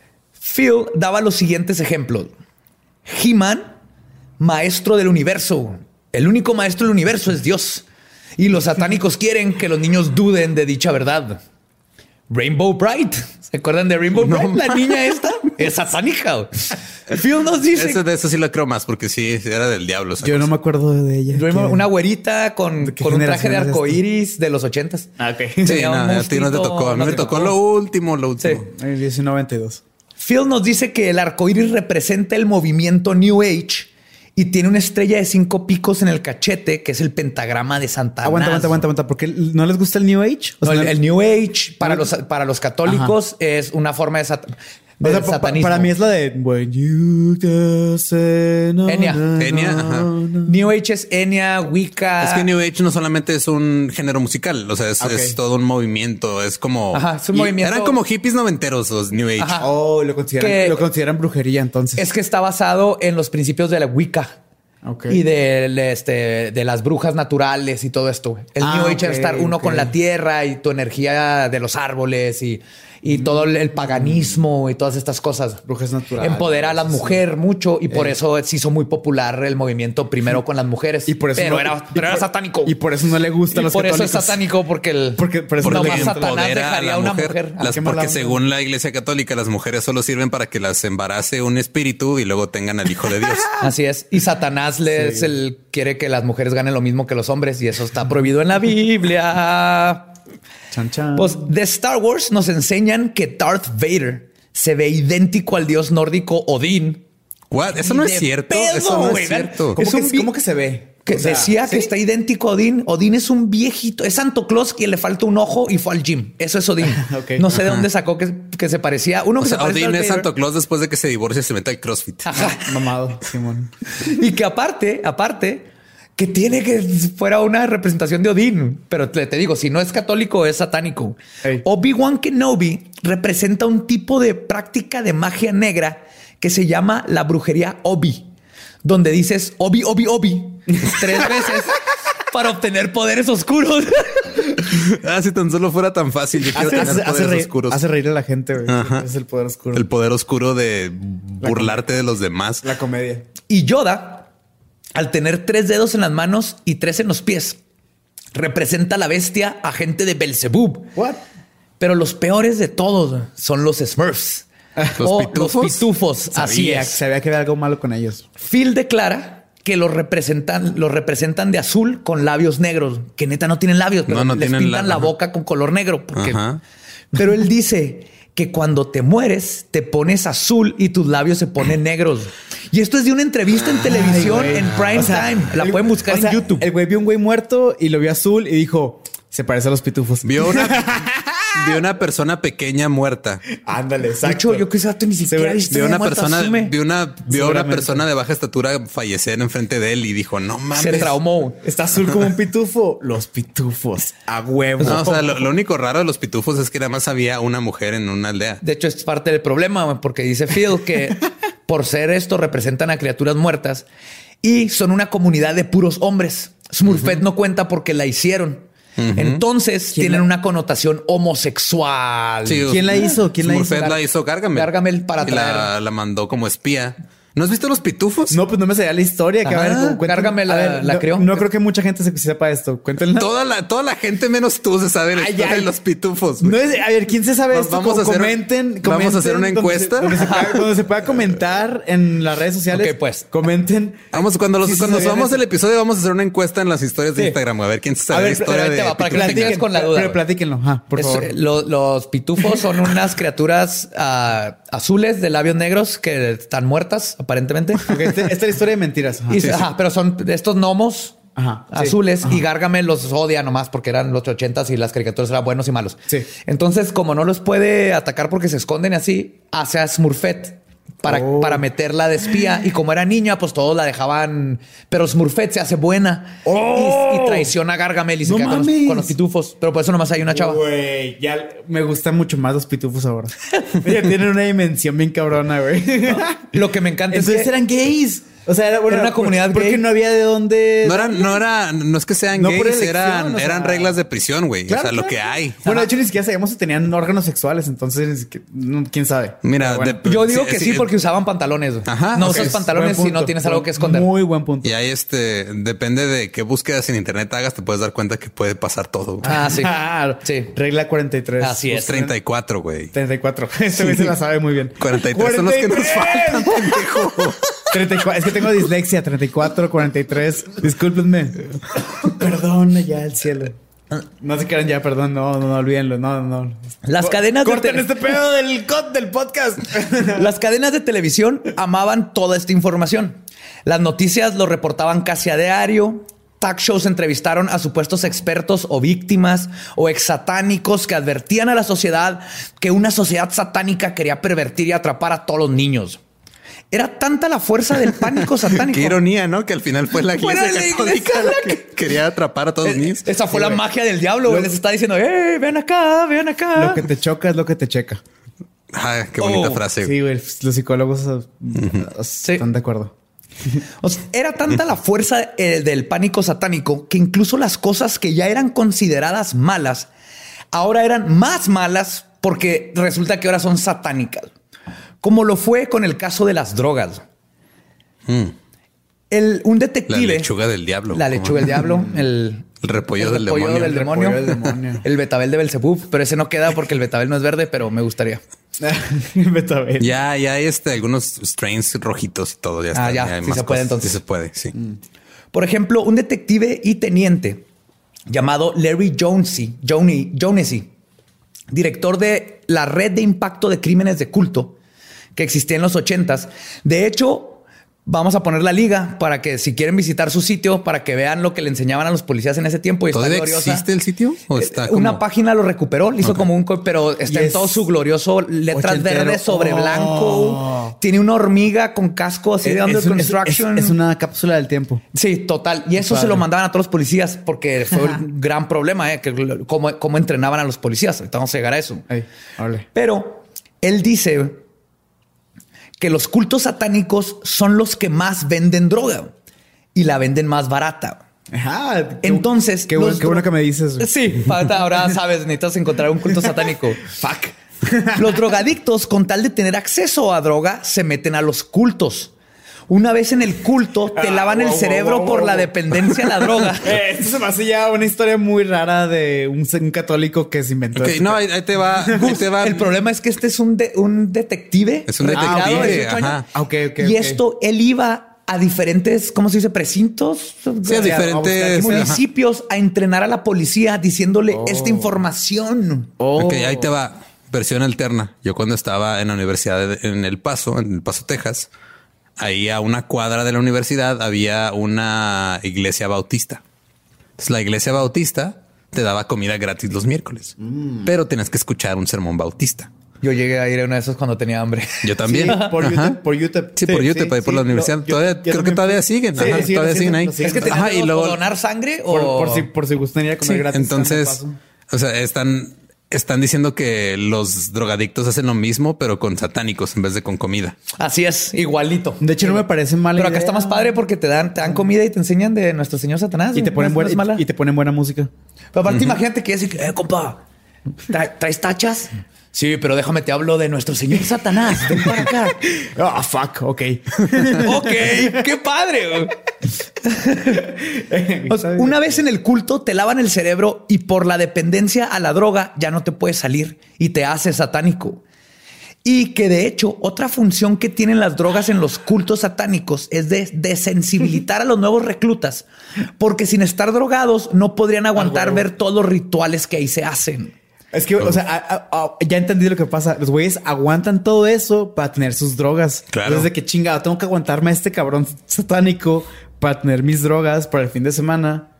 Phil daba los siguientes ejemplos. He-Man, maestro del universo. El único maestro del universo es Dios. Y los satánicos quieren que los niños duden de dicha verdad. Rainbow Bright. ¿Se acuerdan de Rainbow No Bright? La niña esta es satánica. Phil nos dice Ese- de eso sí lo creo más, porque sí, era del diablo. esa Yo no me acuerdo de ella. Rainbow- una güerita con, ¿De qué con un traje de esto? arcoíris de los ochentas. Ah, ok. Sí, Tenía no, a ti no te tocó. A mí no me te tocó tocó. lo último, lo último. Sí. Ay, 1992. Phil nos dice que el arco iris representa el movimiento New Age Y tiene una estrella de cinco picos en el cachete, que es el pentagrama de Santa Aguanta, aguanta, aguanta, aguanta. ¿Por qué no les gusta el New Age? O No, sea, el, el New Age para los, para los católicos es una forma de, o de sea, pa- pa- satanismo. para mí es la de When you say no, Enya. Enya, ajá. New Age es Enya, Wicca. Es que New Age no solamente es un género musical, o sea, es, Ok. es todo un movimiento, es como... Ajá, es un y movimiento- Eran como hippies noventeros los New Age. Ajá. Oh, lo consideran, Que- lo consideran brujería entonces. Es que está basado en los principios de la Wicca. Ok. Y de, este, de las brujas naturales y todo esto. güey. El Ah, New Age ok, es estar uno ok. con la tierra y tu energía de los árboles y, y todo el, el paganismo y todas estas cosas. Brujas naturales. Empodera a la mujer mucho y por Eh. eso se hizo muy popular el movimiento primero con las mujeres. Y por eso pero no- era, y pero era satánico. Y por eso no le gusta los por eso es satánico porque el Porque- por eso no no más le Satanás dejaría a una mujer. Las- mala porque según la iglesia católica, las mujeres solo sirven para que las embarace un espíritu y luego tengan al hijo de Dios. Así es. Y Satanás le es el quiere que las mujeres ganen lo mismo que los hombres y eso está prohibido en la Biblia. Chan, chan. Pues de Star Wars nos enseñan que Darth Vader se ve idéntico al dios nórdico Odín. What? Eso no es cierto. pedo, Eso no es cierto. ¿Cómo, es que, cómo se ve? Que O sea, decía que está idéntico a Odín. Odín es un viejito, es Santo Claus que le falta un ojo y fue al gym. Eso es Odín. Ok. No sé de dónde sacó que, que se parecía. Uno O que sea, se parece a Odín es. Santo Claus después de que se divorcia y se mete al CrossFit. Ajá. Mamado, Simón. Y que aparte, aparte, que tiene que fuera una representación de Odín. Pero te, te digo, si no es católico, es satánico. Obi-Wan Kenobi representa un tipo de práctica de magia negra que se llama la brujería Obi, donde dices Obi, Obi, Obi tres veces para obtener poderes oscuros. Ah, si tan solo fuera tan fácil. Yo quiero Hace, tener hace- hace poderes reír, oscuros. hace reír a la gente. Es el poder oscuro. El poder oscuro de burlarte de los demás. la comedia. Y Yoda, al tener tres dedos en las manos y tres en los pies, representa a la bestia agente de Belzebub. What? Pero los peores de todos son los Smurfs. ¿Los o pitufos? Los pitufos, así Sabía, es. que había algo malo con ellos. Phil declara que los representan, los representan de azul con labios negros, que neta no tienen labios, pero No, no les tienen pintan la- la boca con color negro. porque- Ajá. Pero él dice que cuando te mueres te pones azul y tus labios se ponen negros. Y esto es de una entrevista en televisión Ay, en prime O sea, time. La el- pueden buscar o sea, en YouTube. El güey vio un güey muerto y lo vio azul y dijo, se parece a los pitufos. Vio una, vio una persona pequeña muerta. Ándale, de hecho, yo que ese dato ni siquiera de una persona, asume. vio una, vio una persona de baja estatura fallecer enfrente de él y dijo, no mames. Se traumó. Está azul como un pitufo. Los pitufos. A huevo. No, o sea, lo, lo único raro de los pitufos es que nada más había una mujer en una aldea. De hecho, es parte del problema, porque dice Phil que por ser esto representan a criaturas muertas y son una comunidad de puros hombres. Smurfette no cuenta porque la hicieron. Entonces ¿Quién tienen la- una connotación homosexual. Sí, ¿Quién la hizo? ¿Quién la hizo? La hizo Gargamel. Gargamel para y la, traer- la mandó como espía. ¿No has visto los pitufos? No, pues no me sabía la historia. Que, a ver, cuéntenme- Gargamel a la- ver, la no, creó. No creo que mucha gente se sepa esto. Cuéntenla. Toda la, toda la gente menos tú se sabe la Ay, historia ay. de los pitufos. No es, a ver, ¿quién se sabe esto? vamos a hacer- comenten, vamos a hacer una comenten donde se- encuesta. Donde se, pueda, donde se pueda comentar en las redes sociales. Ok, pues. Comenten. Vamos, cuando, los, Sí, cuando subamos el episodio, vamos a hacer una encuesta en las historias de Sí. Instagram. A ver quién se sabe A la ver, historia ahí te de va, para que con la duda, Pero platíquenlo. Ajá, por Es- favor. lo- los pitufos son unas criaturas ah, azules de labios negros que están muertas, aparentemente. Este- esta es la historia de mentiras. Ajá. Y- ajá, pero son estos gnomos Ajá, sí. azules Ajá. y Gargamel los odia nomás porque eran los ochentas y las caricaturas eran buenos y malos. Sí. Entonces, como no los puede atacar porque se esconden así, hace a Smurfette para, Oh. para meterla de espía. Y como era niña, pues todos la dejaban. Pero Smurfette se hace buena y, y traiciona a Gargamel y se Oh. No queda con los, mames. con los pitufos. Pero por eso nomás hay una chava. Güey, ya me gustan mucho más los pitufos ahora. Tienen una dimensión bien cabrona, güey. Lo que me encanta Entonces es que eran gays. O sea, era, bueno, Era una comunidad porque gay. no había de dónde. No eran, no era, no es que sean No por gays, elección, eran, o sea. eran reglas de prisión, güey. Claro, o sea, lo que hay. Bueno, de hecho, ni siquiera sabíamos si tenían órganos sexuales. Entonces, quién sabe. Mira, Pero bueno. de- yo digo Sí, que sí, sí. porque usaban pantalones. Ajá, no usas Es pantalones si no tienes algo que esconder. Muy buen punto. Y ahí este, depende de qué búsquedas en internet hagas, te puedes dar cuenta que puede pasar todo. güey. Ah, sí. Sí. Regla 43. Así es. 34, güey. 34. Este güey se la sabe muy bien. 43 son los que nos 43. faltan, pendejo. 34. Es que tengo dislexia. 34, 43. Discúlpenme. Perdona ya el cielo. No se quieran ya, perdón. No, no, no, olvídenlo. No, no. Las cadenas de Corten este pedo del, del podcast. Las cadenas de televisión amaban toda esta información. Las noticias lo reportaban casi a diario. Talk shows entrevistaron a supuestos expertos o víctimas o ex satánicos que advertían a la sociedad que una sociedad satánica quería pervertir y atrapar a todos los niños. Era tanta la fuerza del pánico satánico. Qué ironía, ¿no? Que al final fue la iglesia la católica iglesia la la que quería atrapar a todos Eh, niños. Esa fue Sí, la güey. magia del diablo. güey. Lo- Les está diciendo, ¡eh, ven acá, ven acá! Lo que te choca es lo que te checa. Ah, qué bonita Oh, frase. Sí, güey. Los psicólogos uh, están de acuerdo. O sea, era tanta la fuerza eh, del pánico satánico que incluso las cosas que ya eran consideradas malas, ahora eran más malas porque resulta que ahora son satánicas. Como lo fue con el caso de las drogas. El, un La detective. lechuga del diablo. La lechuga del diablo. El, El repollo del repollo demonio. del demonio. repollo del demonio. el betabel de Belzebub. Pero ese no queda porque el betabel no es verde, pero me gustaría. Betabel. Ya, ya hay este, algunos strains rojitos y todo. Ya está. Ah, ya, sí más se puede, cosas. entonces. Sí se puede, sí. Por ejemplo, un detective y teniente llamado Larry Jonesy, Jonesy, director de la red de impacto de crímenes de culto que existía en los ochentas. De hecho, vamos a poner la liga para que si quieren visitar su sitio, para que vean lo que le enseñaban a los policías en ese tiempo. Y está ¿Todavía gloriosa. existe el sitio? ¿O está Eh, Una como- página lo recuperó, le hizo como un, co- pero está en es todo su glorioso letras ochentero. verdes sobre Oh. blanco. Tiene una hormiga con casco así de under un- construction. es una cápsula del tiempo. Sí, total. Y eso Padre. se lo mandaban a todos los policías porque fue un gran problema, ¿eh? que cómo, cómo entrenaban a los policías. Ahorita vamos a llegar a eso. Pero él dice que los cultos satánicos son los que más venden droga y la venden más barata. Ajá. qué- Entonces, qué, bueno, qué bueno que me dices. Sí, ahora sabes, necesitas encontrar un culto satánico. Fuck. Los drogadictos, con tal de tener acceso a droga, se meten a los cultos. Una vez en el culto, te lavan el wow, cerebro wow, por wow, la wow. dependencia a la droga. Eh, esto se me hace ya una historia muy rara de un, un católico que se inventó. Ok, este no, ahí, ahí te va. Ahí te va. El problema es que este es un, de- un detective. Es un detective, 18 años. ajá. Ah, ok, ok. y esto, él iba a diferentes, ¿cómo se dice? Precintos. Sí, a a buscar diferentes municipios a entrenar a la policía diciéndole esta información. Oh. Ok, ahí te va. Versión alterna. Yo cuando estaba en la universidad de- en El Paso, en El Paso, Texas, ahí a una cuadra de la universidad había una iglesia bautista. Entonces la iglesia bautista te daba comida gratis los miércoles, pero tenías que escuchar un sermón bautista. Yo llegué a ir a uno de esos cuando tenía hambre. Yo también. Sí, por. YouTube, por YouTube. Sí, por YouTube, ahí por la universidad. Yo- todavía, yo creo que todavía siguen. Sí, Ajá, todavía siguen ahí. Es que y luego- o donar sangre Por, o por si, por si gustaría ir a comer Sí, gratis. entonces, o sea, están, están diciendo que los drogadictos hacen lo mismo, pero con satánicos en vez de con comida. Así es, igualito. De hecho, no me parece mala Pero acá está más padre porque te dan, te dan comida y te enseñan de nuestro señor Satanás. Y te ponen No buena, es mala. y, te ponen buena música. Pero aparte, imagínate que decir, eh, compa, ¿tra- ¿traes tachas? Sí, pero déjame te hablo de nuestro señor Satanás. Ven para acá. Ah, fuck, ok. ok, qué padre. güey. O sea, una vez en el culto te lavan el cerebro y por la dependencia a la droga ya no te puedes salir y te hace satánico. Y que de hecho otra función que tienen las drogas en los cultos satánicos es de desensibilitar a los nuevos reclutas, porque sin estar drogados no podrían aguantar ver todos los rituales que ahí se hacen. Es que, o sea, a- a- a- ya entendí lo que pasa. Los güeyes aguantan todo eso para tener sus drogas. Claro. Entonces, de que chingado, tengo que aguantarme a este cabrón satánico para tener mis drogas para el fin de semana.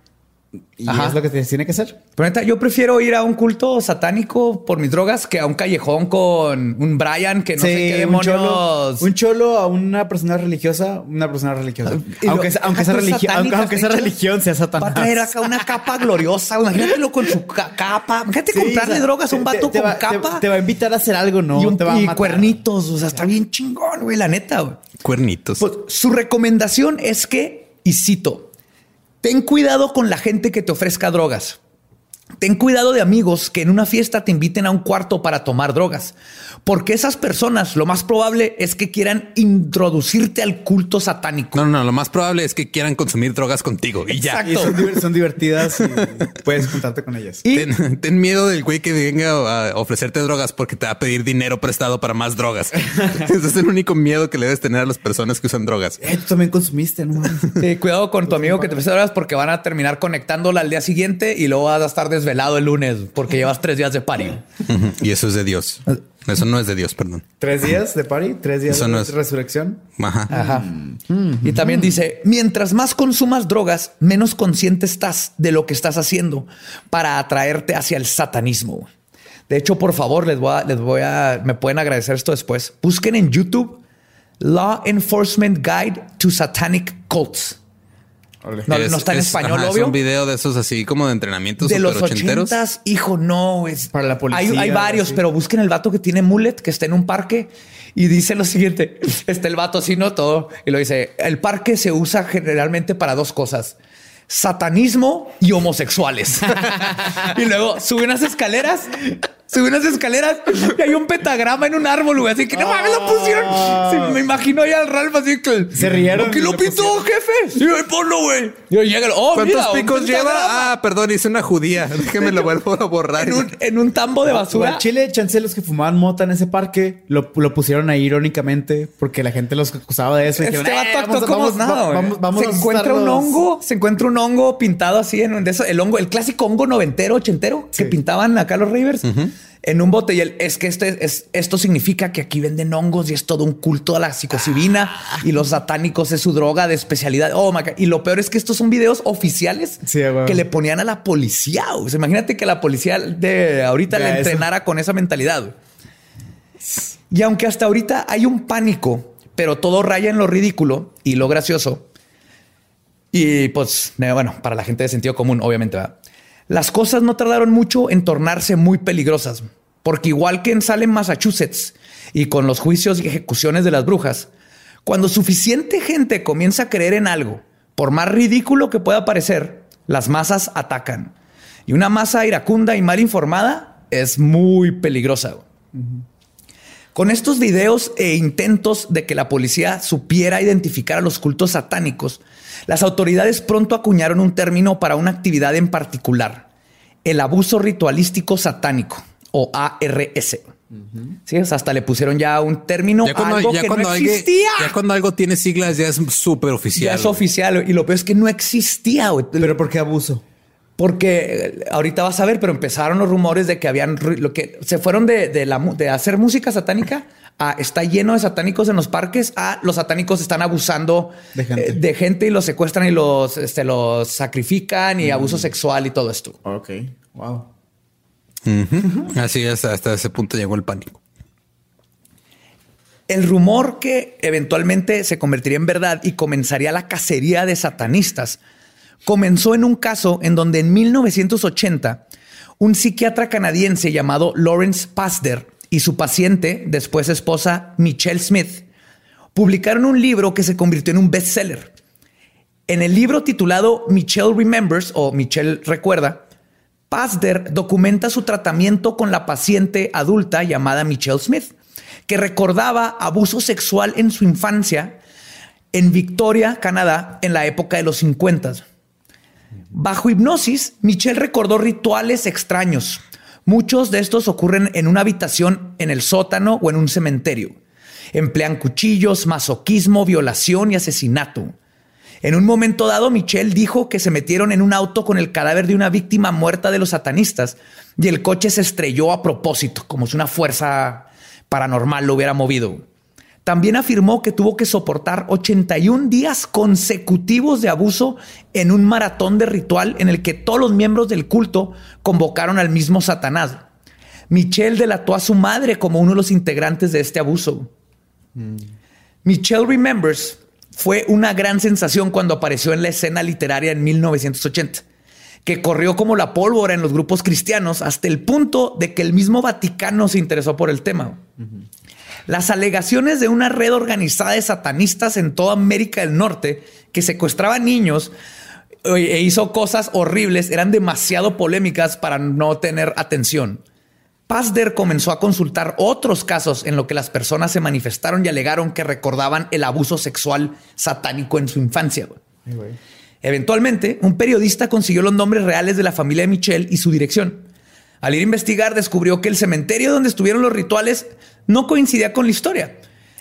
Y Ajá. es lo que tiene que hacer. Pero neta, yo prefiero ir a un culto satánico por mis drogas que a un callejón con un Brian que no sé qué un cholo, demonios. un cholo a una persona religiosa, una persona religiosa. Y lo- Aunque, sea- aunque, sea Ajá, religi- satánicas, aunque, hecho, religión, sea Va satanás. a traer acá una capa gloriosa. Imagínatelo con su ca- capa. Imagínate Sí, comprarle o sea, drogas a un vato te con va- capa Te, va a invitar a hacer algo, ¿no? y, un, te va a y matar. cuernitos. O sea, está bien chingón, güey, la neta. güey. Cuernitos. Pues, su recomendación es que, y cito, ten cuidado con la gente que te ofrezca drogas. Ten cuidado de amigos que en una fiesta te inviten a un cuarto para tomar drogas, porque esas personas lo más probable es que quieran introducirte al culto satánico. No, no, no, lo más probable es que quieran consumir drogas contigo y ya. Y son, diver- son divertidas y puedes juntarte con ellas. Y Ten, ten miedo del güey que venga a ofrecerte drogas porque te va a pedir dinero prestado para más drogas. Ese es el único miedo que le debes tener a las personas que usan drogas. Eh, tú también consumiste, no. Sí, cuidado con tu amigo que te ofrece drogas porque van a terminar conectándola al día siguiente y luego vas a estar desvelado el lunes porque llevas tres días de party. Y eso es de Dios. Eso no es de Dios, perdón. ¿Tres días de party? ¿Tres días Eso de no es- resurrección? Ajá. Ajá. Y también dice, mientras más consumas drogas, menos consciente estás de lo que estás haciendo para atraerte hacia el satanismo. De hecho, por favor, les voy a, les voy a, me pueden agradecer esto después. Busquen en YouTube Law Enforcement Guide to Satanic Cults. No, Es- no está en es- español, ajá, obvio. Es un video de esos así como de entrenamientos de los ochentas, hijo, no, es Para la policía, Hay, hay varios, así. pero busquen el vato que tiene mullet, que está en un parque y dice lo siguiente: está el vato así, no todo, y lo dice: el parque se usa generalmente para dos cosas. Satanismo y homosexuales. y luego sube unas escaleras, sube unas escaleras y hay un pentagrama en un árbol, güey. Así que no mames, lo pusieron. Sí, me imagino ya al Ralph así que Se rieron ¿Por qué lo pintó, pusieron. jefe? Y yo, ponlo, güey. Y llega, oh, ¿Cuántos mira, picos lleva? Ah, perdón, hice una judía. Déjeme lo vuelvo a borrar. en un, en un tambo de basura. al Chile, chance los que fumaban mota en ese parque lo, lo pusieron ahí irónicamente porque la gente los acusaba de eso. y Este dijeron, vato "Eh, actuó vamos- como vamos- nada. güey. vamos- vamos se a encuentra un asustarlos". hongo, se encuentra un hongo pintado así en un de esos, el hongo, el clásico hongo noventero, ochentero que pintaban acá los Ravers en un bote. Y él es que este es esto significa que aquí venden hongos y es todo un culto a la psilocibina y los satánicos es su droga de especialidad. Oh my God. Y lo peor es que estos son videos oficiales Sí, que le ponían a la policía. O sea, imagínate que la policía de ahorita le eso. entrenara con esa mentalidad. Y aunque hasta ahorita hay un pánico, pero todo raya en lo ridículo y lo gracioso. Y pues, bueno, para la gente de sentido común, obviamente, ¿verdad? Las cosas no tardaron mucho en tornarse muy peligrosas, porque igual que en Salem, Massachusetts, y con los juicios y ejecuciones de las brujas, cuando suficiente gente comienza a creer en algo, por más ridículo que pueda parecer, las masas atacan. Y una masa iracunda y mal informada es muy peligrosa. Con estos videos e intentos de que la policía supiera identificar a los cultos satánicos, las autoridades pronto acuñaron un término para una actividad en particular, el abuso ritualístico satánico o ARS. Sí, o sea, hasta le pusieron ya un término Ya a cuando, algo ya que cuando no alguien- existía. ya cuando algo tiene siglas ya es súper Ya oficial. es oficial y lo peor es que no existía. güey. Pero ¿por qué abuso? Porque eh, ahorita vas a ver, pero empezaron los rumores de que habían lo que se fueron de, de la, de hacer música satánica a está lleno de satánicos en los parques a los satánicos están abusando De gente. eh, de gente y los secuestran y los, este, los sacrifican Mm. y abuso sexual y todo esto. Ok. Wow. Así es, hasta ese punto llegó el pánico. El rumor que eventualmente se convertiría en verdad y comenzaría la cacería de satanistas comenzó en un caso en donde en 1980 un psiquiatra canadiense llamado Lawrence Pasder y su paciente, después esposa Michelle Smith, publicaron un libro que se convirtió en un bestseller. En el libro titulado Michelle Remembers o Michelle Recuerda, Pasder documenta su tratamiento con la paciente adulta llamada Michelle Smith, que recordaba abuso sexual en su infancia en Victoria, Canadá, en la época de los 50. Bajo hipnosis, Michelle recordó rituales extraños. Muchos de estos ocurren en una habitación, en el sótano o en un cementerio. Emplean cuchillos, masoquismo, violación y asesinato. En un momento dado, Michelle dijo que se metieron en un auto con el cadáver de una víctima muerta de los satanistas y el coche se estrelló a propósito, como si una fuerza paranormal lo hubiera movido. También afirmó que tuvo que soportar 81 días consecutivos de abuso en un maratón de ritual en el que todos los miembros del culto convocaron al mismo Satanás. Michelle delató a su madre como uno de los integrantes de este abuso. Michelle Remembers fue una gran sensación cuando apareció en la escena literaria en 1980, que corrió como la pólvora en los grupos cristianos hasta el punto de que el mismo Vaticano se interesó por el tema. Las alegaciones de una red organizada de satanistas en toda América del Norte que secuestraba niños e hizo cosas horribles eran demasiado polémicas para no tener atención. Pasder comenzó a consultar otros casos en los que las personas se manifestaron y alegaron que recordaban el abuso sexual satánico en su infancia. Eventualmente, un periodista consiguió los nombres reales de la familia de Michelle y su dirección. Al ir a investigar, descubrió que el cementerio donde estuvieron los rituales no coincidía con la historia.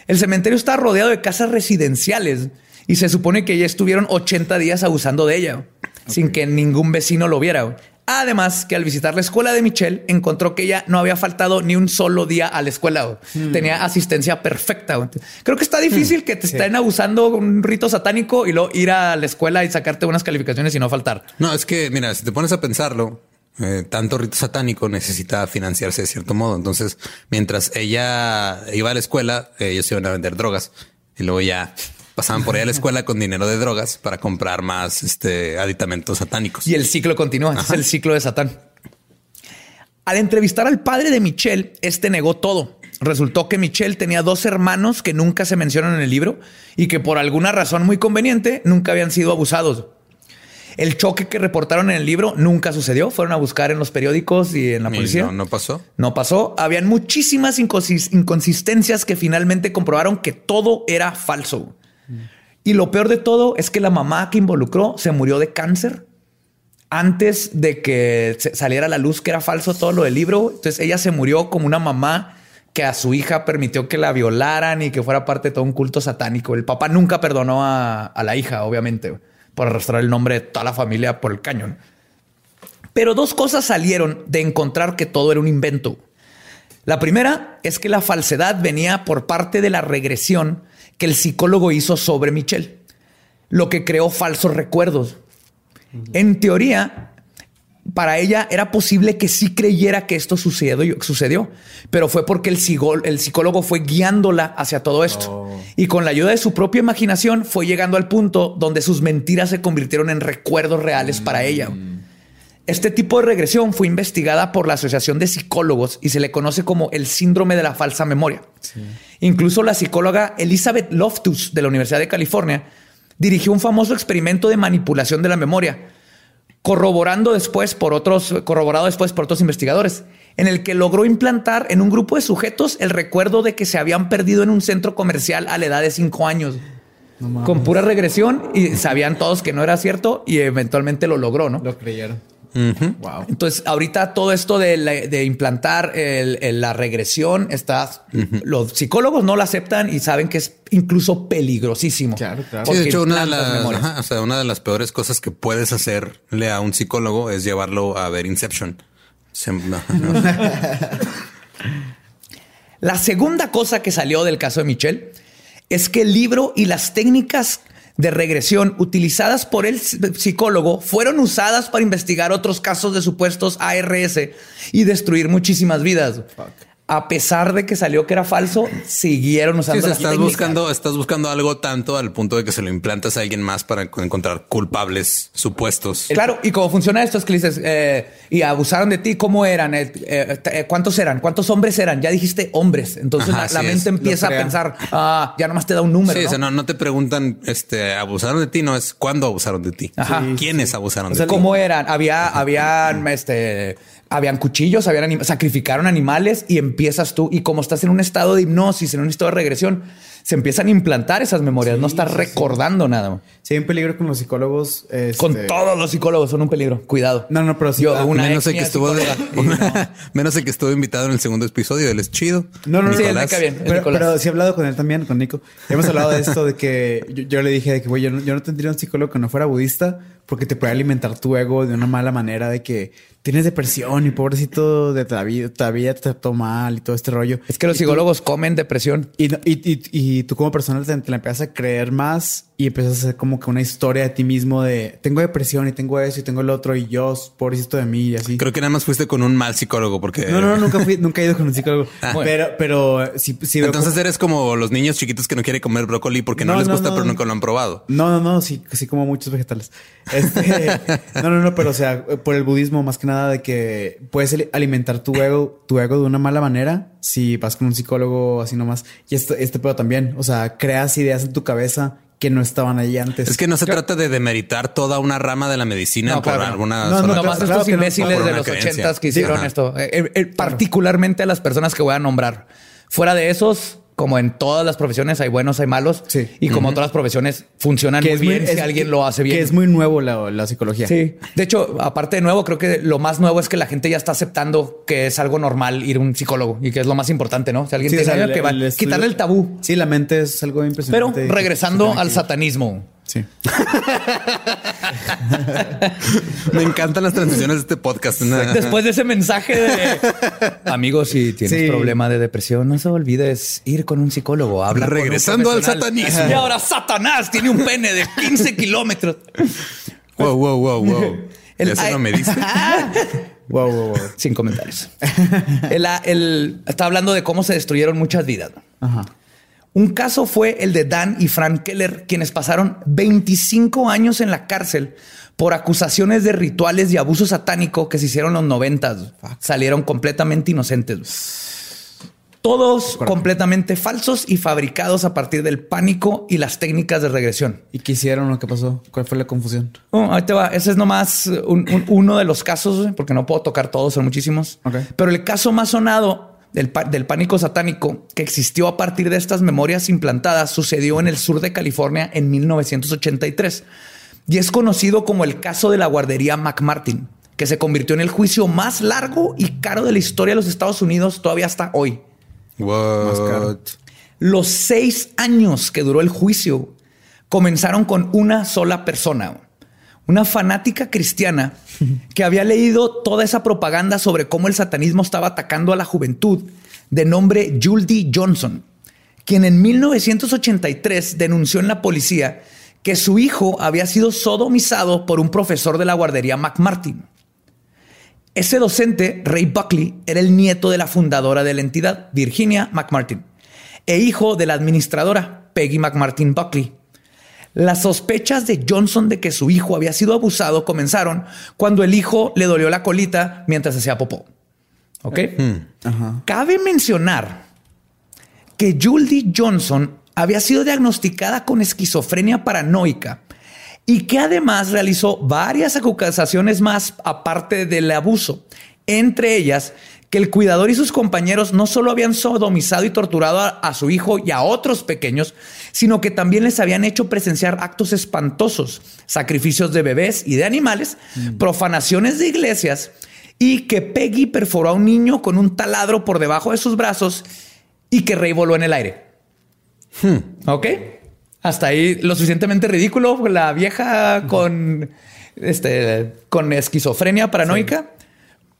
El cementerio está rodeado de casas residenciales y se supone que ya estuvieron 80 días abusando de ella sin que ningún vecino lo viera. Además, que al visitar la escuela de Michelle, encontró que ella no había faltado ni un solo día a la escuela. Hmm. Tenía asistencia perfecta. Creo que está difícil que te estén abusando un rito satánico y luego ir a la escuela y sacarte unas calificaciones y no faltar. No, es que, mira, si te pones a pensarlo, eh, tanto rito satánico necesita financiarse de cierto modo. Entonces, mientras ella iba a la escuela, ellos iban a vender drogas y luego ya pasaban por ahí a la escuela con dinero de drogas para comprar más este, aditamentos satánicos. Y el ciclo continúa. Es el ciclo de Satán. Al entrevistar al padre de Michelle, este negó todo. Resultó que Michelle tenía dos hermanos que nunca se mencionan en el libro y que por alguna razón muy conveniente nunca habían sido abusados. El choque que reportaron en el libro nunca sucedió. Fueron a buscar en los periódicos y en la policía. no, no pasó. No pasó. Habían muchísimas inconsis- inconsistencias que finalmente comprobaron que todo era falso. Y lo peor de todo es que la mamá que involucró se murió de cáncer antes de que saliera a la luz que era falso todo lo del libro. Entonces ella se murió como una mamá que a su hija permitió que la violaran y que fuera parte de todo un culto satánico. El papá nunca perdonó a, a la hija, obviamente, por arrastrar el nombre de toda la familia por el cañón. Pero dos cosas salieron de encontrar que todo era un invento. La primera es que la falsedad venía por parte de la regresión que el psicólogo hizo sobre Michelle, lo que creó falsos recuerdos. En teoría, para ella era posible que sí creyera que esto sucedió, sucedió pero fue porque el, el psicólogo fue guiándola hacia todo esto. Y con la ayuda de su propia imaginación fue llegando al punto donde sus mentiras se convirtieron en recuerdos reales para ella. Este tipo de regresión fue investigada por la Asociación de Psicólogos y se le conoce como el síndrome de la falsa memoria. Incluso la psicóloga Elizabeth Loftus de la Universidad de California dirigió un famoso experimento de manipulación de la memoria, corroborando después por otros, corroborado después por otros investigadores, en el que logró implantar en un grupo de sujetos el recuerdo de que se habían perdido en un centro comercial a la edad de cinco años. con pura regresión y sabían todos que no era cierto y eventualmente lo logró, ¿no? Lo creyeron. Wow. Entonces, ahorita todo esto de, la- de implantar el- el- la regresión está. Los psicólogos no lo aceptan y saben que es incluso peligrosísimo. Claro, claro. Sí, de hecho, una de, las, memorias. ajá, o sea, una de las peores cosas que puedes hacerle a un psicólogo es llevarlo a ver Inception. Se- no, no. La segunda cosa que salió del caso de Michelle es que el libro y las técnicas de regresión utilizadas por el psicólogo fueron usadas para investigar otros casos de supuestos ARS y destruir muchísimas vidas. A pesar de que salió que era falso, siguieron Sí, usando o sea, las estás técnicas. buscando, estás buscando algo tanto al punto de que se lo implantas a alguien más para encontrar culpables supuestos. Claro, y cómo funciona esto es que le dices, eh, y abusaron de ti, ¿cómo eran? Eh, eh, ¿Cuántos eran? ¿Cuántos hombres eran? Ya dijiste hombres. Entonces Ajá, la, mente es. empieza a pensar, ah, ya nomás te da un número. Sí, ¿no? o sea, no, no te preguntan, este, abusaron de ti, no es cuándo abusaron de ti. Ajá. ¿Quiénes abusaron O sea, de ti? ¿Cómo eran? Había, habían, este, habían cuchillos, habían anim- sacrificaron animales y empiezas tú. Y como estás en un estado de hipnosis, en un estado de regresión, se empiezan a implantar esas memorias. no estás recordando nada. Sí, hay un peligro con los psicólogos. este- Con todos los psicólogos son un peligro. Cuidado. No, no, pero sí. Yo, ah, una menos el que estuvo de, menos el que estuvo invitado en el segundo episodio, él es chido. No, no, no. Sí, él Nicolás. me cae bien. Pero, pero sí he hablado con él también, con Nico. Hemos hablado de esto, de que yo, yo le dije de que, güey, yo, no- yo no tendría un psicólogo que no fuera budista porque te puede alimentar tu ego de una mala manera de que tienes depresión y pobrecito de todavía, todavía te trató mal y todo este rollo. Es que los Y tú- psicólogos comen depresión. Y, no- y, y- y tú como persona te, te la empiezas a creer más y empiezas a hacer como que una historia de ti mismo de tengo depresión y tengo eso y tengo el otro y yo, pobrecito de mí y así. Creo que nada más fuiste con un mal psicólogo porque... No, no, nunca fui, nunca he ido con un psicólogo. Ah. pero, pero sí, sí Entonces como- eres como los niños chiquitos que no quieren comer brócoli porque no, No, les no, gusta, no. pero nunca lo han probado. No, no, no, sí, sí como muchos vegetales. Este, no, no, no, pero o sea, por el budismo más que nada de que puedes ali- alimentar tu ego, tu ego de una mala manera si vas con un psicólogo así nomás. Y esto, este pedo también, o sea, creas ideas en tu cabeza que no estaban ahí antes. Es que no se trata de demeritar toda una rama de la medicina No, por claro. alguna No, no, sola no, Nomás claro estos no, imbéciles de los ochentas que hicieron esto. Eh, eh, Particularmente a las personas que voy a nombrar. Fuera de esos, como en todas las profesiones, hay buenos, hay malos. Sí. Y como todas las profesiones funcionan muy bien si es- alguien lo hace bien. Que es muy nuevo la, la psicología. Sí. De hecho, aparte de nuevo, creo que lo más nuevo es que la gente ya está aceptando que es algo normal ir a un psicólogo y que es lo más importante, ¿no? Si alguien Sí, sea, algo que va el estudio- quitarle el tabú. Sí, la mente es algo Pero impresionante. regresando Sí, al satanismo. Sí. Me encantan las transiciones de este podcast. Después de ese mensaje de amigos, si tienes Sí. problema de depresión, no se olvides ir con un psicólogo. Habla con un Regresando al satanismo. Y ahora Satanás tiene un pene de 15 kilómetros. Wow, wow, wow, wow. El- ¿Eso no me diste? Wow, wow, wow. Sin comentarios. El, el- está hablando de cómo se destruyeron muchas vidas. Ajá. Un caso fue el de Dan y Frank Keller, quienes pasaron 25 años en la cárcel por acusaciones de rituales y abuso satánico que se hicieron en los 90. Salieron completamente inocentes. Todos completamente falsos y fabricados a partir del pánico y las técnicas de regresión. ¿Y qué hicieron o qué pasó? ¿Cuál fue la confusión? Oh, ahí te va. Ese es nomás un- un- uno de los casos, porque no puedo tocar todos, son muchísimos. Pero el caso más sonado del, del pánico satánico que existió a partir de estas memorias implantadas sucedió en el sur de California en 1983 y es conocido como el caso de la guardería McMartin, que se convirtió en el juicio más largo y caro de la historia de los Estados Unidos todavía hasta hoy. What? Los seis años que duró el juicio comenzaron con una sola persona, una fanática cristiana que había leído toda esa propaganda sobre cómo el satanismo estaba atacando a la juventud, de nombre Julie Johnson, quien en 1983 denunció en la policía que su hijo había sido sodomizado por un profesor de la guardería McMartin. Ese docente, Ray Buckley, era el nieto de la fundadora de la entidad, Virginia McMartin, e hijo de la administradora, Peggy McMartin Buckley. Las sospechas de Johnson de que su hijo había sido abusado comenzaron cuando el hijo le dolió la colita mientras hacía popó. ¿Ok? Cabe mencionar que Julie Johnson había sido diagnosticada con esquizofrenia paranoica y que además realizó varias acusaciones más aparte del abuso, entre ellas que el cuidador y sus compañeros no solo habían sodomizado y torturado a, a su hijo y a otros pequeños, sino que también les habían hecho presenciar actos espantosos, sacrificios de bebés y de animales, profanaciones de iglesias y que Peggy perforó a un niño con un taladro por debajo de sus brazos y que Rey voló en el aire. Ok. Hasta ahí lo suficientemente ridículo. La vieja con este con esquizofrenia paranoica.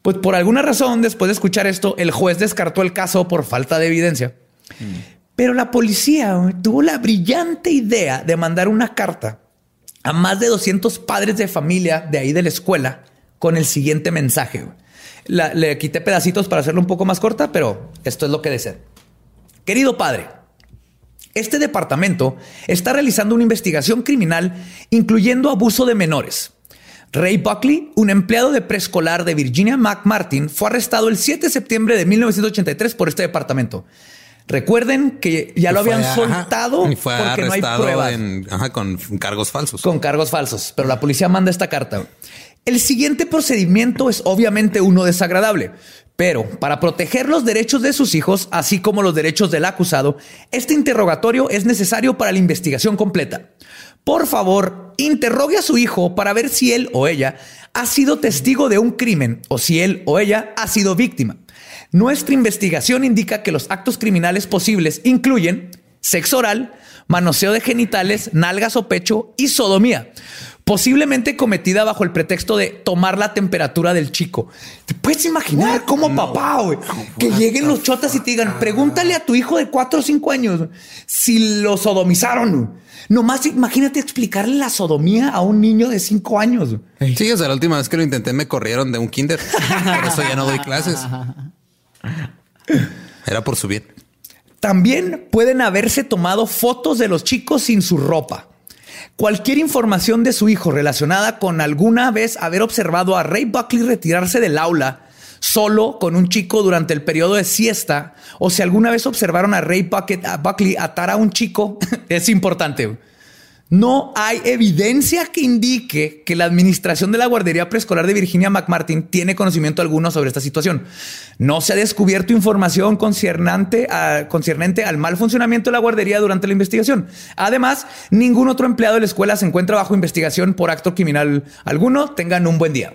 Pues por alguna razón, después de escuchar esto, el juez descartó el caso por falta de evidencia. Pero la policía tuvo la brillante idea de mandar una carta a más de 200 padres de familia de ahí de la escuela con el siguiente mensaje. le quité pedacitos para hacerlo un poco más corta, pero esto es lo que desea. Querido padre, este departamento está realizando una investigación criminal incluyendo abuso de menores. Ray Buckley, un empleado de preescolar de Virginia McMartin, fue arrestado el 7 de septiembre de 1983 por este departamento. Recuerden que ya lo Y habían soltado y fue porque no hay pruebas en- ajá, con cargos falsos. con cargos falsos, pero la policía manda esta carta. El siguiente procedimiento es obviamente uno desagradable, pero para proteger los derechos de sus hijos, así como los derechos del acusado, este interrogatorio es necesario para la investigación completa. Por favor, interrogue a su hijo para ver si él o ella ha sido testigo de un crimen o si él o ella ha sido víctima. Nuestra investigación indica que los actos criminales posibles incluyen sexo oral, manoseo de genitales, nalgas o pecho y sodomía, posiblemente cometida bajo el pretexto de tomar la temperatura del chico. ¿Te puedes imaginar cómo papá, güey, que lleguen los chotas y te digan, pregúntale a tu hijo de 4 o 5 años si lo sodomizaron? Nomás imagínate explicarle la sodomía a un niño de 5 años. Sí, o sea, la última vez que lo intenté me corrieron de un kinder. Por eso ya no doy clases. Era por subir. También pueden haberse tomado fotos de los chicos sin su ropa. Cualquier información de su hijo relacionada con alguna vez haber observado a Ray Buckley retirarse del aula solo con un chico durante el periodo de siesta o si alguna vez observaron a Ray Buckley atar a un chico es importante. No hay evidencia que indique que la administración de la guardería preescolar de Virginia McMartin tiene conocimiento alguno sobre esta situación. No se ha descubierto información concernante a- concernente al mal funcionamiento de la guardería durante la investigación. Además, ningún otro empleado de la escuela se encuentra bajo investigación por acto criminal alguno. Tengan un buen día.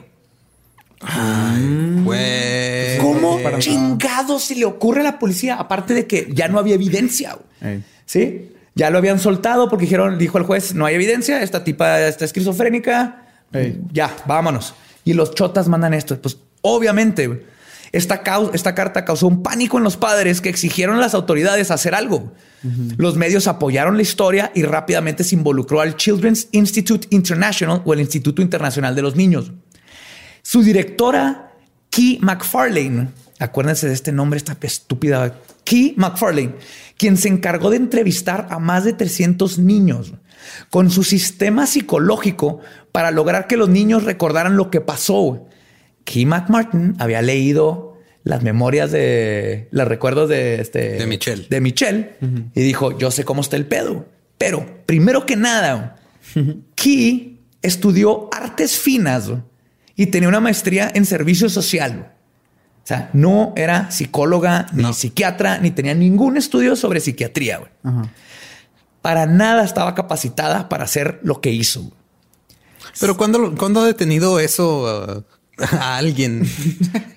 Güey. ¿Cómo chingado se le ocurre a la policía? Aparte de que ya no había evidencia. Sí. Ya lo habían soltado porque dijeron, dijo el juez, no hay evidencia, esta tipa está esquizofrénica, ya, vámonos. Y los chotas mandan esto. Pues obviamente, esta, esta carta causó un pánico en los padres que exigieron a las autoridades hacer algo. Los medios apoyaron la historia y rápidamente se involucró al Children's Institute International o el Instituto Internacional de los Niños. Su directora, Key McFarlane, acuérdense de este nombre, esta estúpida Key McFarlane, quien se encargó de entrevistar a más de 300 niños con su sistema psicológico para lograr que los niños recordaran lo que pasó. Key McMartin había leído las memorias de los recuerdos de este De Michelle. de Michelle y dijo: Yo sé cómo está el pedo, pero primero que nada, Key estudió artes finas y tenía una maestría en servicio social. O sea, no era psicóloga ni psiquiatra, ni tenía ningún estudio sobre psiquiatría. güey. Ajá. Para nada estaba capacitada para hacer lo que hizo. güey. Pero cuando, cuando ha detenido eso uh, a alguien,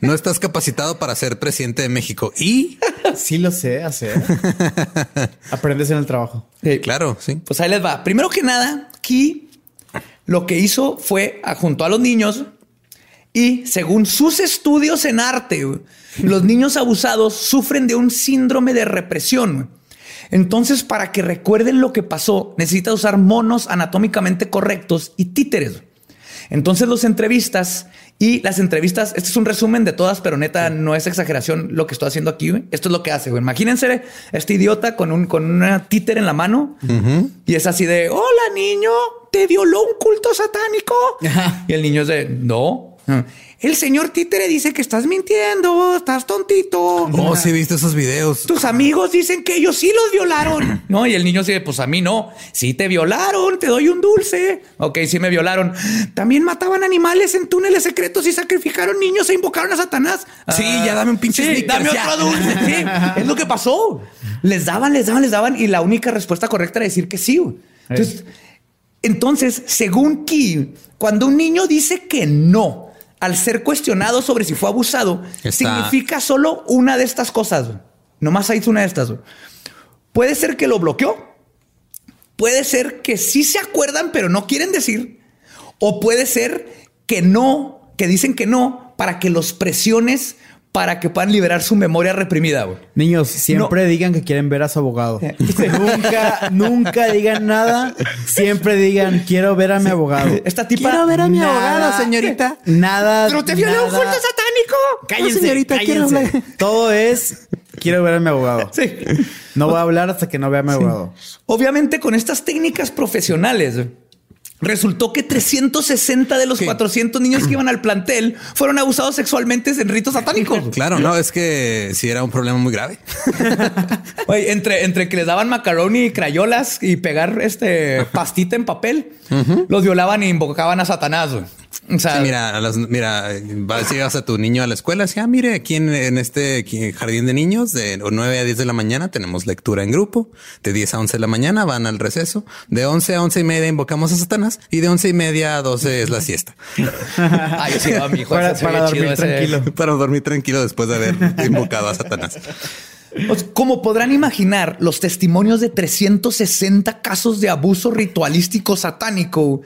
no estás capacitado para ser presidente de México. Y Sí lo sé hacer. Aprendes en el trabajo. Claro, sí. Pues ahí les va. Primero que nada, Key lo que hizo fue junto a los niños y según sus estudios en arte, los niños abusados sufren de un síndrome de represión. Entonces, para que recuerden lo que pasó, necesita usar monos anatómicamente correctos y títeres. Entonces los entrevistas y las entrevistas, este es un resumen de todas, pero neta no es exageración lo que estoy haciendo aquí. güey. Esto es lo que hace. güey. Imagínense este idiota con un con una títer en la mano y es así de hola niño, te violó un culto satánico. Y el niño es de no. El señor títere dice que estás mintiendo, estás tontito. Oh, sí, he visto esos videos. Tus amigos dicen que ellos sí los violaron. No, y el niño dice, pues a mí no. Sí te violaron, te doy un dulce. Ok, sí me violaron. También mataban animales en túneles secretos y sacrificaron niños e invocaron a Satanás. Sí, ya dame un pinche Sí, dame ya. otro dulce. Sí, es lo que pasó. Les daban, les daban, les daban y la única respuesta correcta era decir que sí. Entonces, entonces, según Key, cuando un niño dice que no al ser cuestionado sobre si fue abusado, Está- significa solo una de estas cosas. Nomás hay una de estas. Puede ser que lo bloqueó. Puede ser que sí se acuerdan, pero no quieren decir. O puede ser que no, que dicen que no para que los presiones para que puedan liberar su memoria reprimida. güey. Niños, siempre digan que quieren ver a su abogado. nunca, nunca digan nada. Siempre digan, quiero ver a mi abogado. Esta tipa. Quiero ver a mi Nada, abogado, señorita. Nada. Pero te violó un culto satánico. Cállense, señorita, quiero cállense. hablar. Todo es, quiero ver a mi abogado. Sí. No voy a hablar hasta que no vea a mi abogado. Obviamente, con estas técnicas profesionales, resultó que 360 de los Sí. 400 niños que iban al plantel fueron abusados sexualmente en ritos satánicos. Claro, no, es que sí era un problema muy grave. Oye, entre, entre que les daban macaroni y crayolas y pegar este pastita en papel, los violaban e invocaban a Satanás. O sea, Sí, mira, a las- mira, vas, llegas a tu niño a la escuela, así, ah, mire, aquí en, en este aquí, jardín de niños, de 9 a 10 de la mañana tenemos lectura en grupo, de 10 a 11 de la mañana van al receso, de 11 a 11 y media invocamos a Satanás y de 11 y media a 12 es la siesta. Ay, sí, va, mi hijo, Para- para dormir ese. tranquilo. Para dormir tranquilo después de haber invocado a Satanás. Como podrán imaginar, los testimonios de 360 casos de abuso ritualístico satánico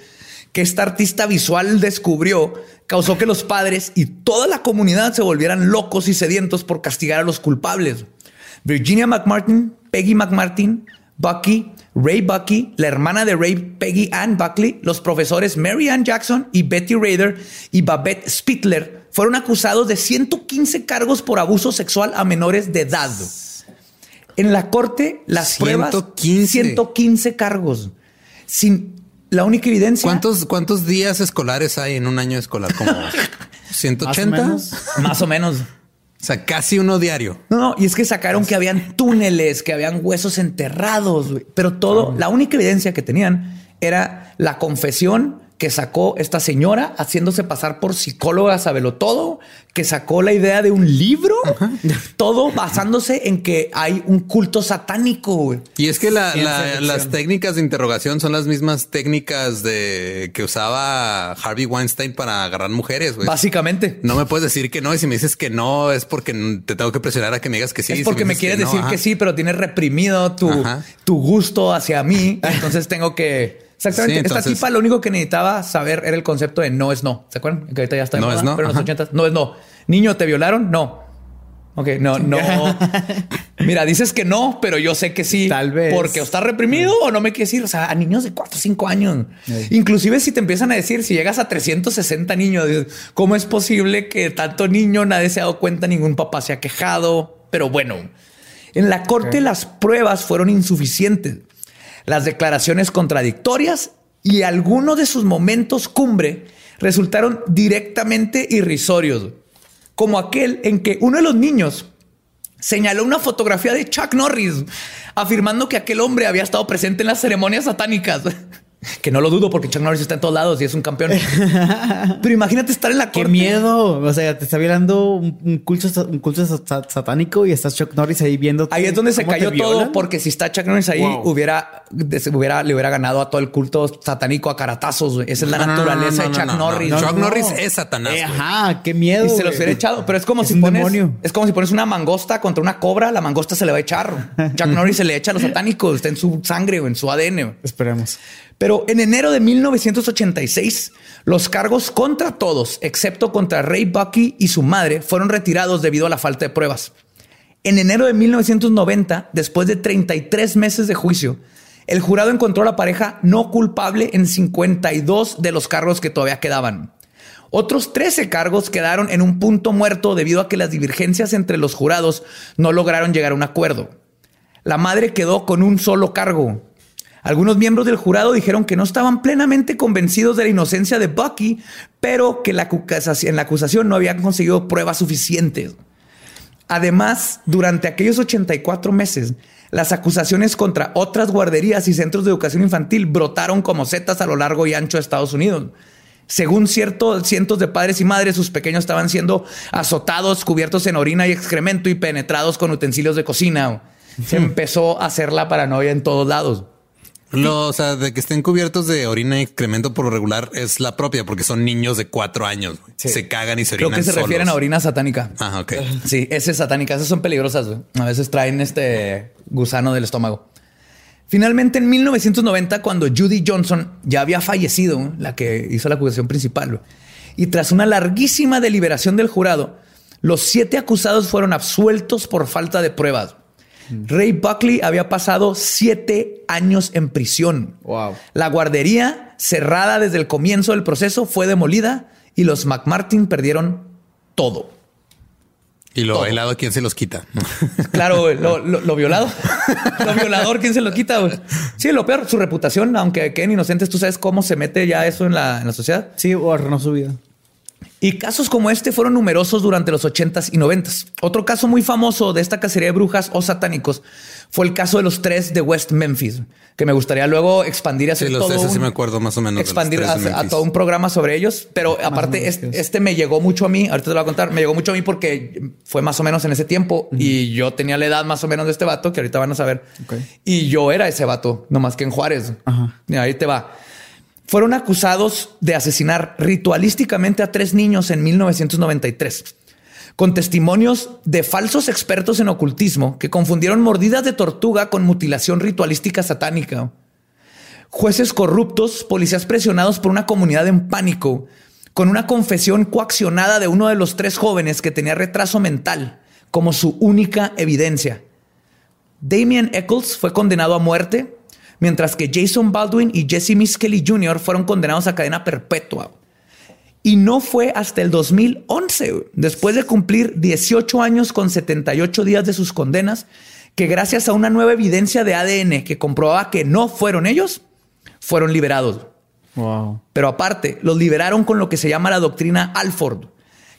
que esta artista visual descubrió causó que los padres y toda la comunidad se volvieran locos y sedientos por castigar a los culpables. Virginia McMartin, Peggy McMartin, Bucky, Ray Bucky, la hermana de Ray, Peggy Ann Buckley, los profesores Mary Ann Jackson y Betty Rader y Babette Spittler fueron acusados de 115 cargos por abuso sexual a menores de edad. En la corte, las pruebas 115. 115 cargos. Sin la única evidencia. ¿Cuántos, cuántos días escolares hay en un año escolar? Como 180. menos. Más o menos. O sea, casi uno diario. No, no, y es que sacaron que habían túneles, que habían huesos enterrados, güey. pero todo, la única evidencia que tenían era la confesión que sacó esta señora haciéndose pasar por psicóloga, sabelo todo, que sacó la idea de un libro, todo basándose en que hay un culto satánico. güey. Y es que la- la- las técnicas de interrogación son las mismas técnicas de que usaba Harvey Weinstein para agarrar mujeres. güey. Básicamente. No me puedes decir que no. Y si me dices que no, es porque te tengo que presionar a que me digas que sí. es Si porque me, quieres no, decir ajá. que sí, pero tienes reprimido tu, Ajá. tu gusto hacia mí. Entonces tengo que. Exactamente. Sí, entonces- Esta tipa lo único que necesitaba saber era el concepto de no es no. ¿Se acuerdan? Que ahorita ya está de No moda, es no, Pero en los ajá. ochentas no es no. Niño, ¿te violaron? No. Ok, no, no. Mira, dices que no, pero yo sé que sí. Tal vez. Porque o estás reprimido o no me quieres decir. O sea, a niños de 4 o 5 años. Inclusive si te empiezan a decir, si llegas a 360 niños, ¿cómo es posible que tanto niño nadie se ha dado cuenta, ningún papá se ha quejado? Pero bueno, en la corte las pruebas fueron insuficientes. Las declaraciones contradictorias y algunos de sus momentos cumbre resultaron directamente irrisorios, como aquel en que uno de los niños señaló una fotografía de Chuck Norris, afirmando que aquel hombre había estado presente en las ceremonias satánicas. Que no lo dudo porque Chuck Norris está en todos lados y es un campeón. Pero imagínate estar en la Qué corte. miedo. O sea, te está violando un, un culto, un culto sa- satánico y estás Chuck Norris ahí viendo. Ahí es donde se cayó todo, porque si está Chuck Norris ahí, Wow. hubiera, hubiera, le hubiera ganado a todo el culto satánico a caratazos. Esa es la No, naturaleza no, no, de Chuck no, no. Norris. Chuck Norris es Satanás, Eh, ajá, qué miedo. Y se los hubiera echado, pero es como Es si un pones, demonio. es como si pones una mangosta contra una cobra, la mangosta se le va a echar. Chuck Norris se le echa a los satánicos, está en su sangre o en su ADN. Esperemos. Pero en enero de 1986, los cargos contra todos, excepto contra Ray Bucky y su madre, fueron retirados debido a la falta de pruebas. En enero de 1990, después de 33 meses de juicio, el jurado encontró a la pareja no culpable en 52 de los cargos que todavía quedaban. Otros 13 cargos quedaron en un punto muerto debido a que las divergencias entre los jurados no lograron llegar a un acuerdo. La madre quedó con un solo cargo. Algunos miembros del jurado dijeron que no estaban plenamente convencidos de la inocencia de Bucky, pero que la en la acusación no habían conseguido pruebas suficientes. Además, durante aquellos 84 meses, las acusaciones contra otras guarderías y centros de educación infantil brotaron como setas a lo largo y ancho de Estados Unidos. Según cierto, cientos de padres y madres, sus pequeños estaban siendo azotados, cubiertos en orina y excremento y penetrados con utensilios de cocina. Se empezó a hacer la paranoia en todos lados. Lo, o sea, de que estén cubiertos de orina y excremento por lo regular es la propia, porque son niños de cuatro años. Se cagan y se Creo orinan que se refieren a orina satánica. Ah, ok. Sí, ese es satánica. Esas son peligrosas. güey. A veces traen este gusano del estómago. Finalmente, en 1990, cuando Judy Johnson ya había fallecido, la que hizo la acusación principal, y tras una larguísima deliberación del jurado, los siete acusados fueron absueltos por falta de pruebas. Ray Buckley había pasado siete años en prisión. Wow. La guardería, cerrada desde el comienzo del proceso, fue demolida y los McMartin perdieron todo. Y lo Todo. bailado, ¿quién se los quita? Claro, güey, lo, lo- lo violado. Lo violador, ¿quién se lo quita? Sí, lo peor, su reputación, aunque queden inocentes, tú sabes cómo se mete ya eso en la, en la sociedad. Sí, o arruinó su vida. Y casos como este fueron numerosos durante los 80s y 90s. Otro caso muy famoso de esta cacería de brujas o satánicos fue el caso de los tres de West Memphis, que me gustaría luego expandir y hacer Sí, los todo ese sí me acuerdo más o menos. de los expandir tres de a, todo un programa sobre ellos. Pero o aparte, este, este me llegó mucho a mí. Ahorita te lo voy a contar. Me llegó mucho a mí porque fue más o menos en ese tiempo y yo tenía la edad más o menos de este vato que ahorita van a saber. Ok. Y yo era ese vato, no más que en Juárez. Ajá. Y ahí te va. Fueron acusados de asesinar ritualísticamente a tres niños en 1993, con testimonios de falsos expertos en ocultismo que confundieron mordidas de tortuga con mutilación ritualística satánica. Jueces corruptos, policías presionados por una comunidad en pánico, con una confesión coaccionada de uno de los tres jóvenes que tenía retraso mental como su única evidencia. Damien Eccles fue condenado a muerte, mientras que Jason Baldwin y Jesse Miskelly Jr. fueron condenados a cadena perpetua. Y no fue hasta el 2011, güey, después de cumplir 18 años con 78 días de sus condenas, que gracias a una nueva evidencia de ADN que comprobaba que no fueron ellos, fueron liberados. Wow. Pero aparte, los liberaron con lo que se llama la doctrina Alford,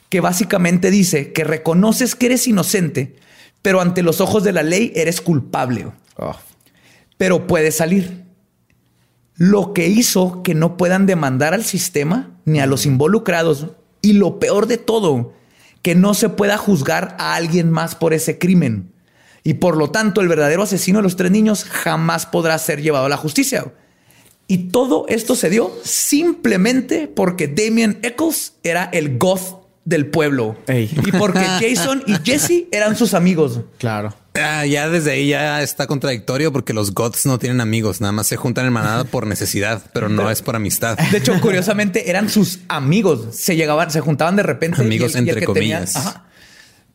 que básicamente dice que reconoces que eres inocente, pero ante los ojos de la ley eres culpable. Pero puedes salir. lo que hizo que no puedan demandar al sistema ni a los involucrados. Y lo peor de todo, que no se pueda juzgar a alguien más por ese crimen. Y por lo tanto, el verdadero asesino de los tres niños jamás podrá ser llevado a la justicia. Y todo esto se dio simplemente porque Damien Eccles era el goth del pueblo. Ey. Y porque Jason y Jesse eran sus amigos. Claro. Ah, ya desde ahí ya está contradictorio porque los goths no tienen amigos, nada más se juntan en manada por necesidad, pero no es por amistad. De hecho, curiosamente eran sus amigos. Se llegaban, se juntaban de repente. Amigos y el- y el entre que tenía- comillas. ajá.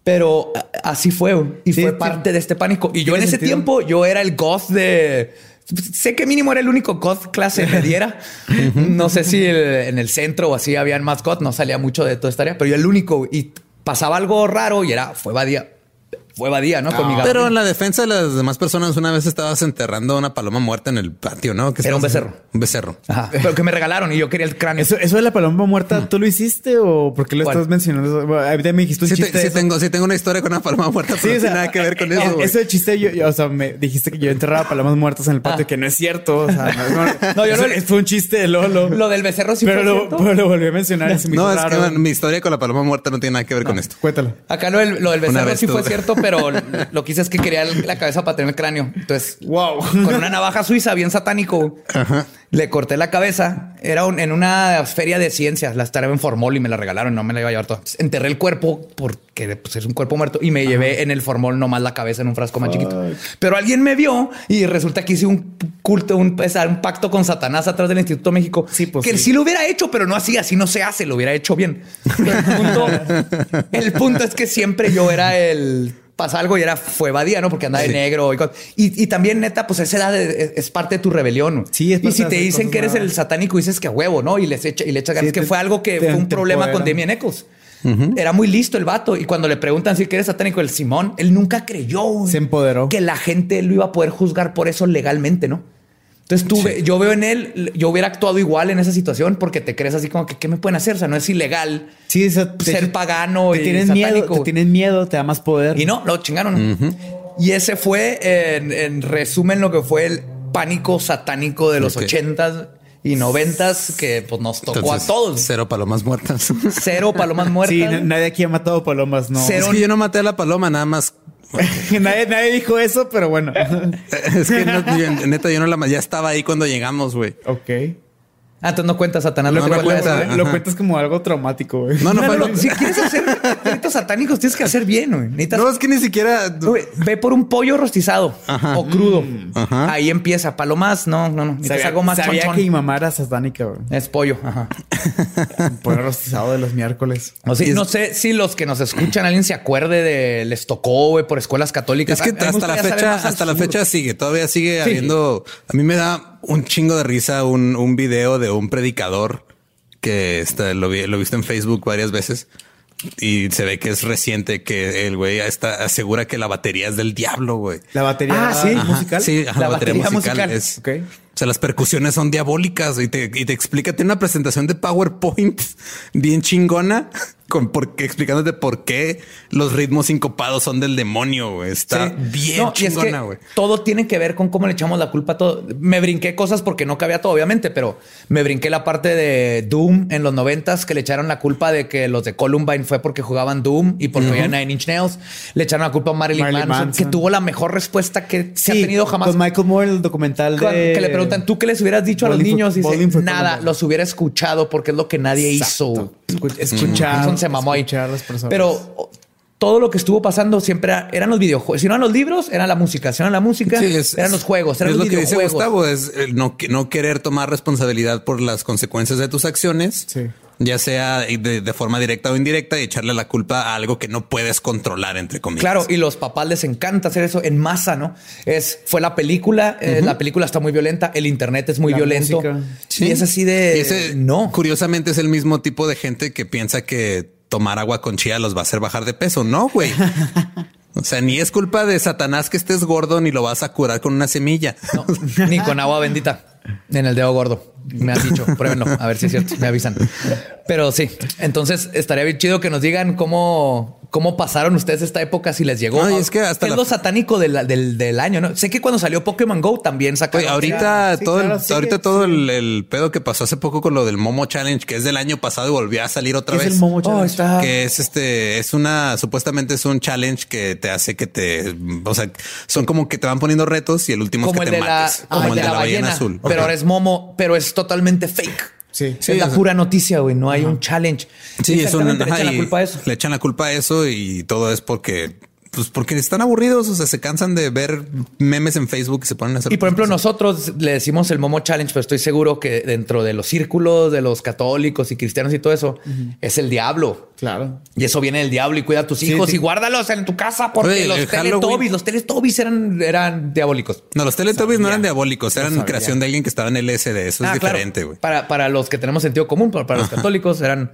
Pero así fue y Sí, fue sí. parte de este pánico. Y yo en ese sentido. tiempo yo era el goth de. Sé que mínimo era el único goth clase mediera. no sé si el- en el centro o así habían más goth. No salía mucho de toda esta área, pero yo el único y pasaba algo raro y era fue Badía. Fue Badía, ¿no? Con mi Pero Gabriel. en la defensa de las demás personas, una vez estabas enterrando una paloma muerta en el patio, ¿no? ¿Qué Era un becerro. Un becerro. Ajá. Pero que me regalaron y yo quería el cráneo. Eso, eso de la paloma muerta, ¿tú lo hiciste o por qué lo ¿Cuál? estás mencionando? Bueno, a mí me dijiste un Sí, te- chiste. de sí eso. tengo, sí tengo una historia con una paloma muerta, pero Sí, no o sea, tiene nada que ver con eh, eso. eh, güey. Ese chiste, yo, yo, o sea, me dijiste que yo enterraba palomas muertas en el patio, Ah. que no es cierto. O sea, no, no, No, yo eso- no- fue un chiste de Lolo. Lo del becerro sí pero, fue lo, cierto. pero lo volví a mencionar No, es que mi historia con la paloma muerta no tiene nada que ver con esto. Cuéntalo. Acá lo del, lo del becerro sí fue cierto, pero lo que hice es que quería la cabeza para tener el cráneo. Entonces, Wow. con una navaja suiza bien satánico, le corté la cabeza. Era un- en una feria de ciencias. La estaba en formol y me la regalaron. No me la iba a llevar toda. Enterré el cuerpo porque pues, es un cuerpo muerto y me llevé en el formol nomás la cabeza en un frasco más chiquito. Pero alguien me vio y resulta que hice un culto, un, un pacto con Satanás atrás del Instituto México. Sí, pues, que sí. sí lo hubiera hecho, pero no así, así no se hace, lo hubiera hecho bien. Pero el punto, el punto es que siempre yo era el pasa algo y era fue Badía, ¿no? Porque andaba de negro y, y, y también neta, pues esa edad es, es parte de tu rebelión. Sí, es y si te dicen que eres el satánico, dices que a huevo, ¿no? Y les echa y le echas ganas, Sí, que te- fue algo que te- fue un problema con. Damien Eccles. Era muy listo el vato. Y cuando le preguntan si eres satánico, el Simón, él nunca creyó Se empoderó. que la gente lo iba a poder juzgar por eso legalmente, ¿no? Entonces tú, yo veo en él, yo hubiera actuado igual en esa situación porque te crees así como que, ¿qué me pueden hacer? O sea, no es ilegal Sí, te- ser pagano te y tienen miedo, te tienen miedo, te da más poder. Y no, lo chingaron. Y ese fue, en, en resumen, lo que fue el pánico satánico de los ochentas y noventas que pues nos tocó Entonces, a todos. Cero palomas muertas. Cero palomas muertas. Sí, nadie aquí ha matado palomas, no. Cero. Es que yo no maté a la paloma, nada más. nadie, nadie dijo eso, pero bueno. Es que no, yo- neta, yo no la ya estaba ahí cuando llegamos, güey. ok. Ah, entonces no cuenta Satanás. No, lo que no cuenta. cuenta. Lo cuentas como algo traumático, güey. No, no lo- Si quieres hacer ritos satánicos, tienes que hacer bien, güey. Necesitas No, es que ni siquiera. Güey, ve por un pollo rostizado o crudo. Ajá. Ahí empieza. Palomas, no, no, no. Sabía, algo más sabía chonchón. que mi mamá era satánica, güey. Es pollo. Ajá. Por el rostizado de los miércoles. No, sí, no sé si los que nos escuchan, alguien se acuerde de les tocó, güey, por escuelas católicas. Es que hasta la fecha, hasta la fecha sigue, todavía sigue habiendo. A mí me da un chingo de risa un, un video de un predicador que está, lo, vi, lo he visto en Facebook varias veces y se ve que es reciente que el güey está, asegura que la batería es del diablo, güey. La batería Ah, sí. musical. Sí, ajá, La la, batería, batería musical, musical. es. Ok. O sea, las percusiones son diabólicas y te, y te explica, tiene una presentación de PowerPoint bien chingona con porque explicándote por qué los ritmos sincopados son del demonio. güey. Está Sí. bien No, y es que chingona, güey. todo tiene que ver con cómo le echamos la culpa a todo. Me brinqué cosas porque no cabía todo, obviamente, pero me brinqué la parte de Doom en los noventas que le echaron la culpa de que los de Columbine fue porque jugaban Doom y porque veían Nine Inch Nails. Le echaron la culpa a Marilyn, Marilyn Manson, Manson. que tuvo la mejor respuesta que se ha tenido jamás. Con Michael Moore, el documental de... que le preguntan, ¿tú qué les hubieras dicho a los niños? Dice, for nada, Columbine". los hubiera escuchado porque es lo que nadie hizo. Escu- escuchar, se mamó ahí. escuchar a las personas. Pero todo lo que estuvo pasando siempre era- eran los videojuegos. Si no eran los libros, eran la música. Si no eran la música, Sí, es- eran los juegos, eran es los lo que dice. Gustavo, es no, no querer tomar responsabilidad por las consecuencias de tus acciones, Sí. Ya sea de, de forma directa o indirecta, y echarle la culpa a algo que no puedes controlar, entre comillas. Claro, y los papás les encanta hacer eso en masa, ¿no? Es fue la película, eh, la película está muy violenta, el internet es muy La violento. Y es así de ese, no. Curiosamente es el mismo tipo de gente que piensa que tomar agua con chía los va a hacer bajar de peso. No, güey. O sea, ni es culpa de Satanás que estés gordo, ni lo vas a curar con una semilla. No, ni con agua bendita en el dedo gordo. Me han dicho, pruébenlo, a ver si es cierto, me avisan. Pero sí, entonces estaría bien chido que nos digan cómo, cómo pasaron ustedes esta época, si les llegó. No, es que hasta ¿Qué la- es lo satánico del, del, del año, ¿no? Sé que cuando salió Pokémon Go también sacaron. Oye, ahorita sí, todo, el- ahorita todo el, el pedo que pasó hace poco con lo del Momo Challenge, que es del año pasado y volvió a salir otra ¿Qué vez. es el Momo Oh, Challenge? está. que es este, es una, supuestamente es un challenge que te hace que te, o sea, son como que te van poniendo retos y el último como es que te la, mates. como el de la ballena, azul. pero ahora es Momo, pero es totalmente fake. Sí. es la pura noticia, güey. No hay un challenge. Sí, es un, Exactamente, le echan la culpa a eso. Le echan la culpa a eso y todo es porque, pues porque están aburridos, o sea, se cansan de ver memes en Facebook y se ponen a hacer. Y por ejemplo, cosas. nosotros le decimos el Momo Challenge, pero estoy seguro que dentro de los círculos de los católicos y cristianos y todo eso es el diablo. Claro. Y eso viene del diablo y cuida a tus Sí, hijos sí. y guárdalos en tu casa porque Oye, los Teletubbies, los Teletubbies eran, eran diabólicos. No, los Teletubbies no eran diabólicos, eran creación de alguien que estaba en el SD. Eso Ah, es claro. diferente, güey. Para, para los que tenemos sentido común, pero para los católicos eran,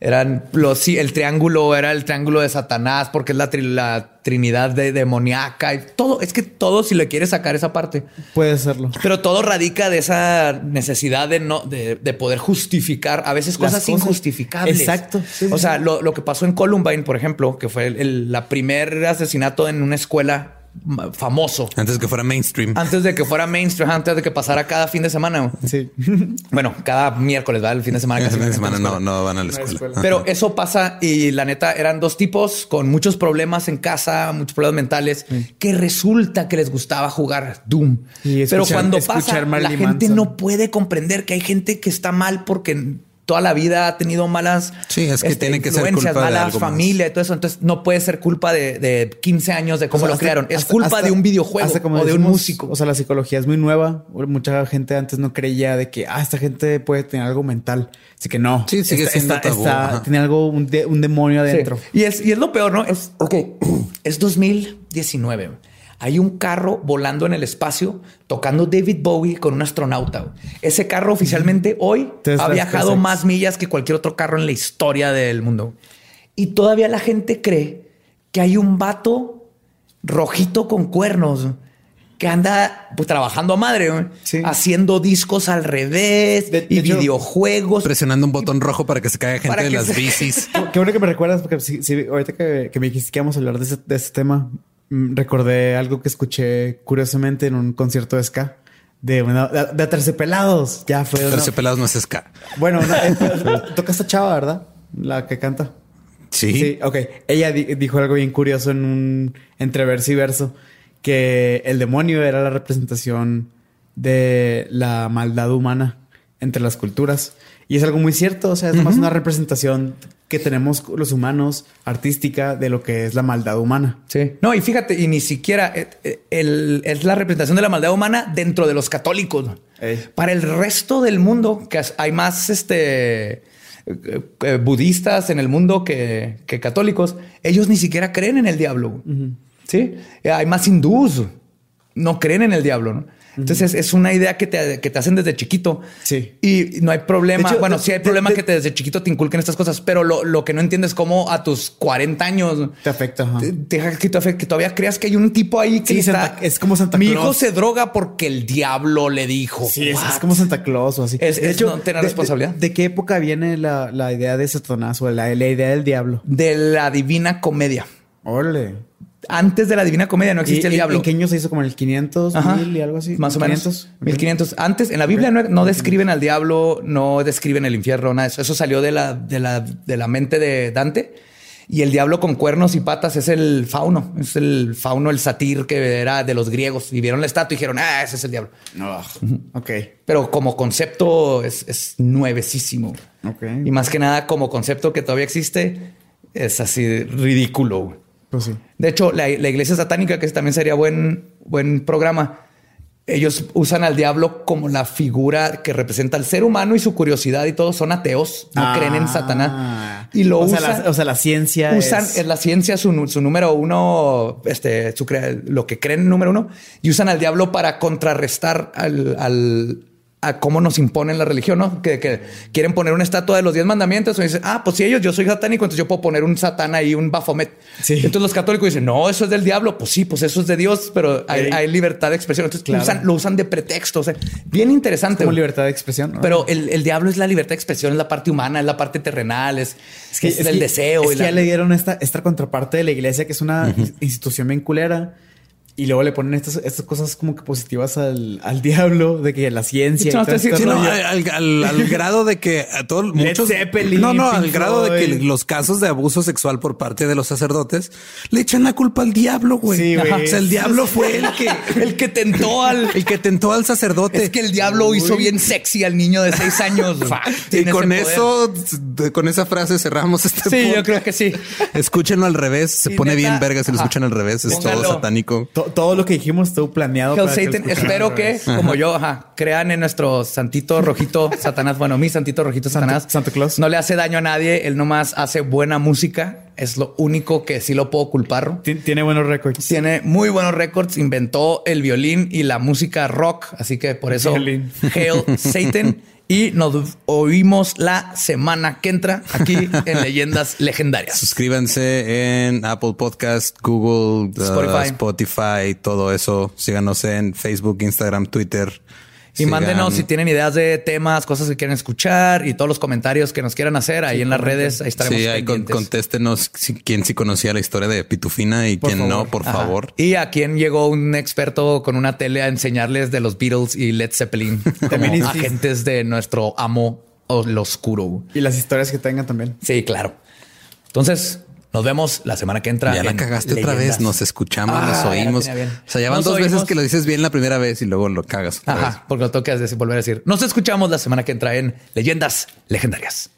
eran los, sí, el triángulo era el triángulo de Satanás porque es la, tri- la trinidad de demoníaca y todo. Es que todo, si le quieres sacar esa parte, Puede serlo. pero todo radica de esa necesidad de no, de, de poder justificar a veces cosas, cosas. injustificables. Exacto. Sí, sí, o sea, lo, lo que pasó en Columbine, por ejemplo, que fue el, el- la primer asesinato en una escuela famoso. Antes que fuera mainstream. Antes de que fuera mainstream, antes de que pasara cada fin de semana. Sí. Bueno, cada miércoles, ¿verdad? El fin de semana. Casi fin de semana no, no van a la escuela. Pero eso pasa y la neta eran dos tipos con muchos problemas en casa, muchos problemas mentales, que resulta que les gustaba jugar Doom. Y Pero escuchar- cuando escuchar pasa, la gente Manson. no puede comprender que hay gente que está mal porque toda la vida ha tenido malas Sí, es que tiene que ser influencias, culpa de malas más. familia y todo eso. Entonces no puede ser culpa de, de 15 años de cómo O sea, lo hasta- crearon. Es hasta- culpa hasta- de un videojuego hasta como o de un músico. O sea, la psicología es muy nueva. Mucha gente antes no creía de que ah, esta gente puede tener algo mental. Así que no. Sí, sigue Está- siendo tabú, ajá. tiene algo, un, de- un demonio Sí. adentro. Y es, y es lo peor, ¿no? Es, ok, es 2019. Hay un carro volando en el espacio tocando David Bowie con un astronauta. Ese carro oficialmente hoy Tesla ha viajado SpaceX. más millas que cualquier otro carro en la historia del mundo. Y todavía la gente cree que hay un vato rojito con cuernos que anda pues, trabajando a madre, Sí. haciendo discos al revés De- de y hecho, videojuegos. Presionando un botón rojo para que se caiga gente de las se- bicis. Qué- bueno que me recuerdas, porque si, si- ahorita que, que me dijiste que íbamos a hablar de ese, de ese tema, recordé algo que escuché curiosamente en un concierto de ska de una de, de Aterciopelados. Ya fue. una- Terciopelados no es ska. Bueno, no, eh, toca esta chava, ¿verdad? La que canta. Sí. Sí, ok. Ella di- dijo algo bien curioso en un entre verso y verso, que el demonio era la representación de la maldad humana entre las culturas. Y es algo muy cierto, o sea, es más una representación que tenemos los humanos, artística, de lo que es la maldad humana. Sí. No, y fíjate, y ni siquiera eh, eh, el- es la representación de la maldad humana dentro de los católicos. Ey. Para el resto del mundo, que hay más este, eh, budistas en el mundo que, que católicos, ellos ni siquiera creen en el diablo. Sí. Hay más hindús, no creen en el diablo. ¿no? Entonces es una idea que te, que te hacen desde chiquito. Sí. Y no hay problema. De hecho, bueno, de- sí hay de- problema de- que te, desde chiquito te inculquen estas cosas, pero lo, lo que no entiendes es cómo a tus 40 años Te afecta. ajá. te- deja que, te afecte, que todavía creas que hay un tipo ahí que Sí, está- Santa- es como Santa Mi Claus. hijo se droga porque el diablo le dijo. Sí, es, como Santa Claus o así. Es- es no tener de- responsabilidad. De, de qué época viene la, la idea de Satanás o la, la idea del diablo? de la divina comedia. Órale. Antes de la divina comedia no ¿Y existe el diablo. ¿En qué año se hizo? ¿Como en el 500, Ajá. 1000 y algo así? Más o menos. 500. 1500. Antes, en la Biblia no, no describen al diablo, no describen el infierno, nada de eso. Eso salió de la, de la, de la mente de Dante. Y el diablo con cuernos y patas es el fauno. Es el fauno, el satir que era de los griegos. Y vieron la estatua y dijeron, ah, ese es el diablo. No. Ok. Pero como concepto es, es nuevecísimo. Ok. Y más que nada, como concepto que todavía existe, es así ridículo. Pues sí. De hecho, la, la iglesia satánica, que también sería buen, buen programa, ellos usan al diablo como la figura que representa al ser humano y su curiosidad y todo. Son ateos, no Ah. creen en Satanás. Y lo o sea, usan. la, o sea, la ciencia usan es... la ciencia su, su número uno, este, su lo que creen número uno, y usan al diablo para contrarrestar al, al, a cómo nos imponen la religión, ¿no? Que, que quieren poner una estatua de los diez mandamientos. Y dicen, ah, pues si ellos, yo soy satánico, entonces yo puedo poner un satán ahí, un Baphomet. Sí. Entonces los católicos dicen, no, eso es del diablo. Pues sí, pues eso es de Dios, pero hay, libertad de expresión. Entonces Claro. usan- lo usan de pretexto. O sea, bien interesante. Como libertad de expresión. ¿no? Pero el, el diablo es la libertad de expresión, es la parte humana, es la parte terrenal, es, es, el que- deseo. Es y que la- ya le dieron esta, esta contraparte de la iglesia, que es una institución bien culera. Y luego le ponen estas, estas cosas como que positivas al, al diablo, de que la ciencia. y No, todo sí, este Sí, no, rollo. al, al- al grado de que a todos muchos Zeppelin, no no al Pink grado de que los casos de abuso sexual por parte de los sacerdotes le echan la culpa al diablo, güey. Sí, güey. O sea, el diablo fue el que el que tentó al. el que tentó al sacerdote. Es que el diablo hizo bien sexy al niño de seis años. y con poder. eso, con esa frase cerramos este Sí, yo creo que sí. Escúchenlo al revés. Se pone neta. bien verga si lo escuchan al revés. Es todo satánico. To- todo lo que dijimos estuvo planeado. Hell para Satan, espero que, como yo, ajá, crean en nuestro santito rojito Satanás. Bueno, mi santito rojito Satanás. Santa Claus. No le hace daño a nadie. Él nomás hace buena música. Es lo único que sí lo puedo culpar. Ti- Tiene buenos récords. Tiene muy buenos récords. Inventó el violín y la música rock. Así que por eso, Violín. Hail Satan. Y nos oímos la semana que entra aquí en Leyendas Legendarias. Suscríbanse en Apple Podcast, Google, uh, Spotify. Spotify, todo eso. Síganos en Facebook, Instagram, Twitter. Y Sigan- mándenos si tienen ideas de temas, cosas que quieren escuchar y todos los comentarios que nos quieran hacer ahí en las redes. Ahí estaremos. Sí, ahí con- contéstenos si- quién sí conocía la historia de Pitufina y quién no, por Ajá. favor. Y a quién llegó un experto con una tele a enseñarles de los Beatles y Led Zeppelin como agentes de nuestro amo o lo oscuro. Y las historias que tengan también. Sí, claro. Entonces, nos vemos la semana que entra. Ya la cagaste otra vez, nos escuchamos, Ah, nos oímos. O sea, ya van Nos dos veces que lo dices bien la primera vez y luego lo cagas otra vez. Ajá, porque lo decir- volver a decir. Nos escuchamos la semana que entra en Leyendas Legendarias.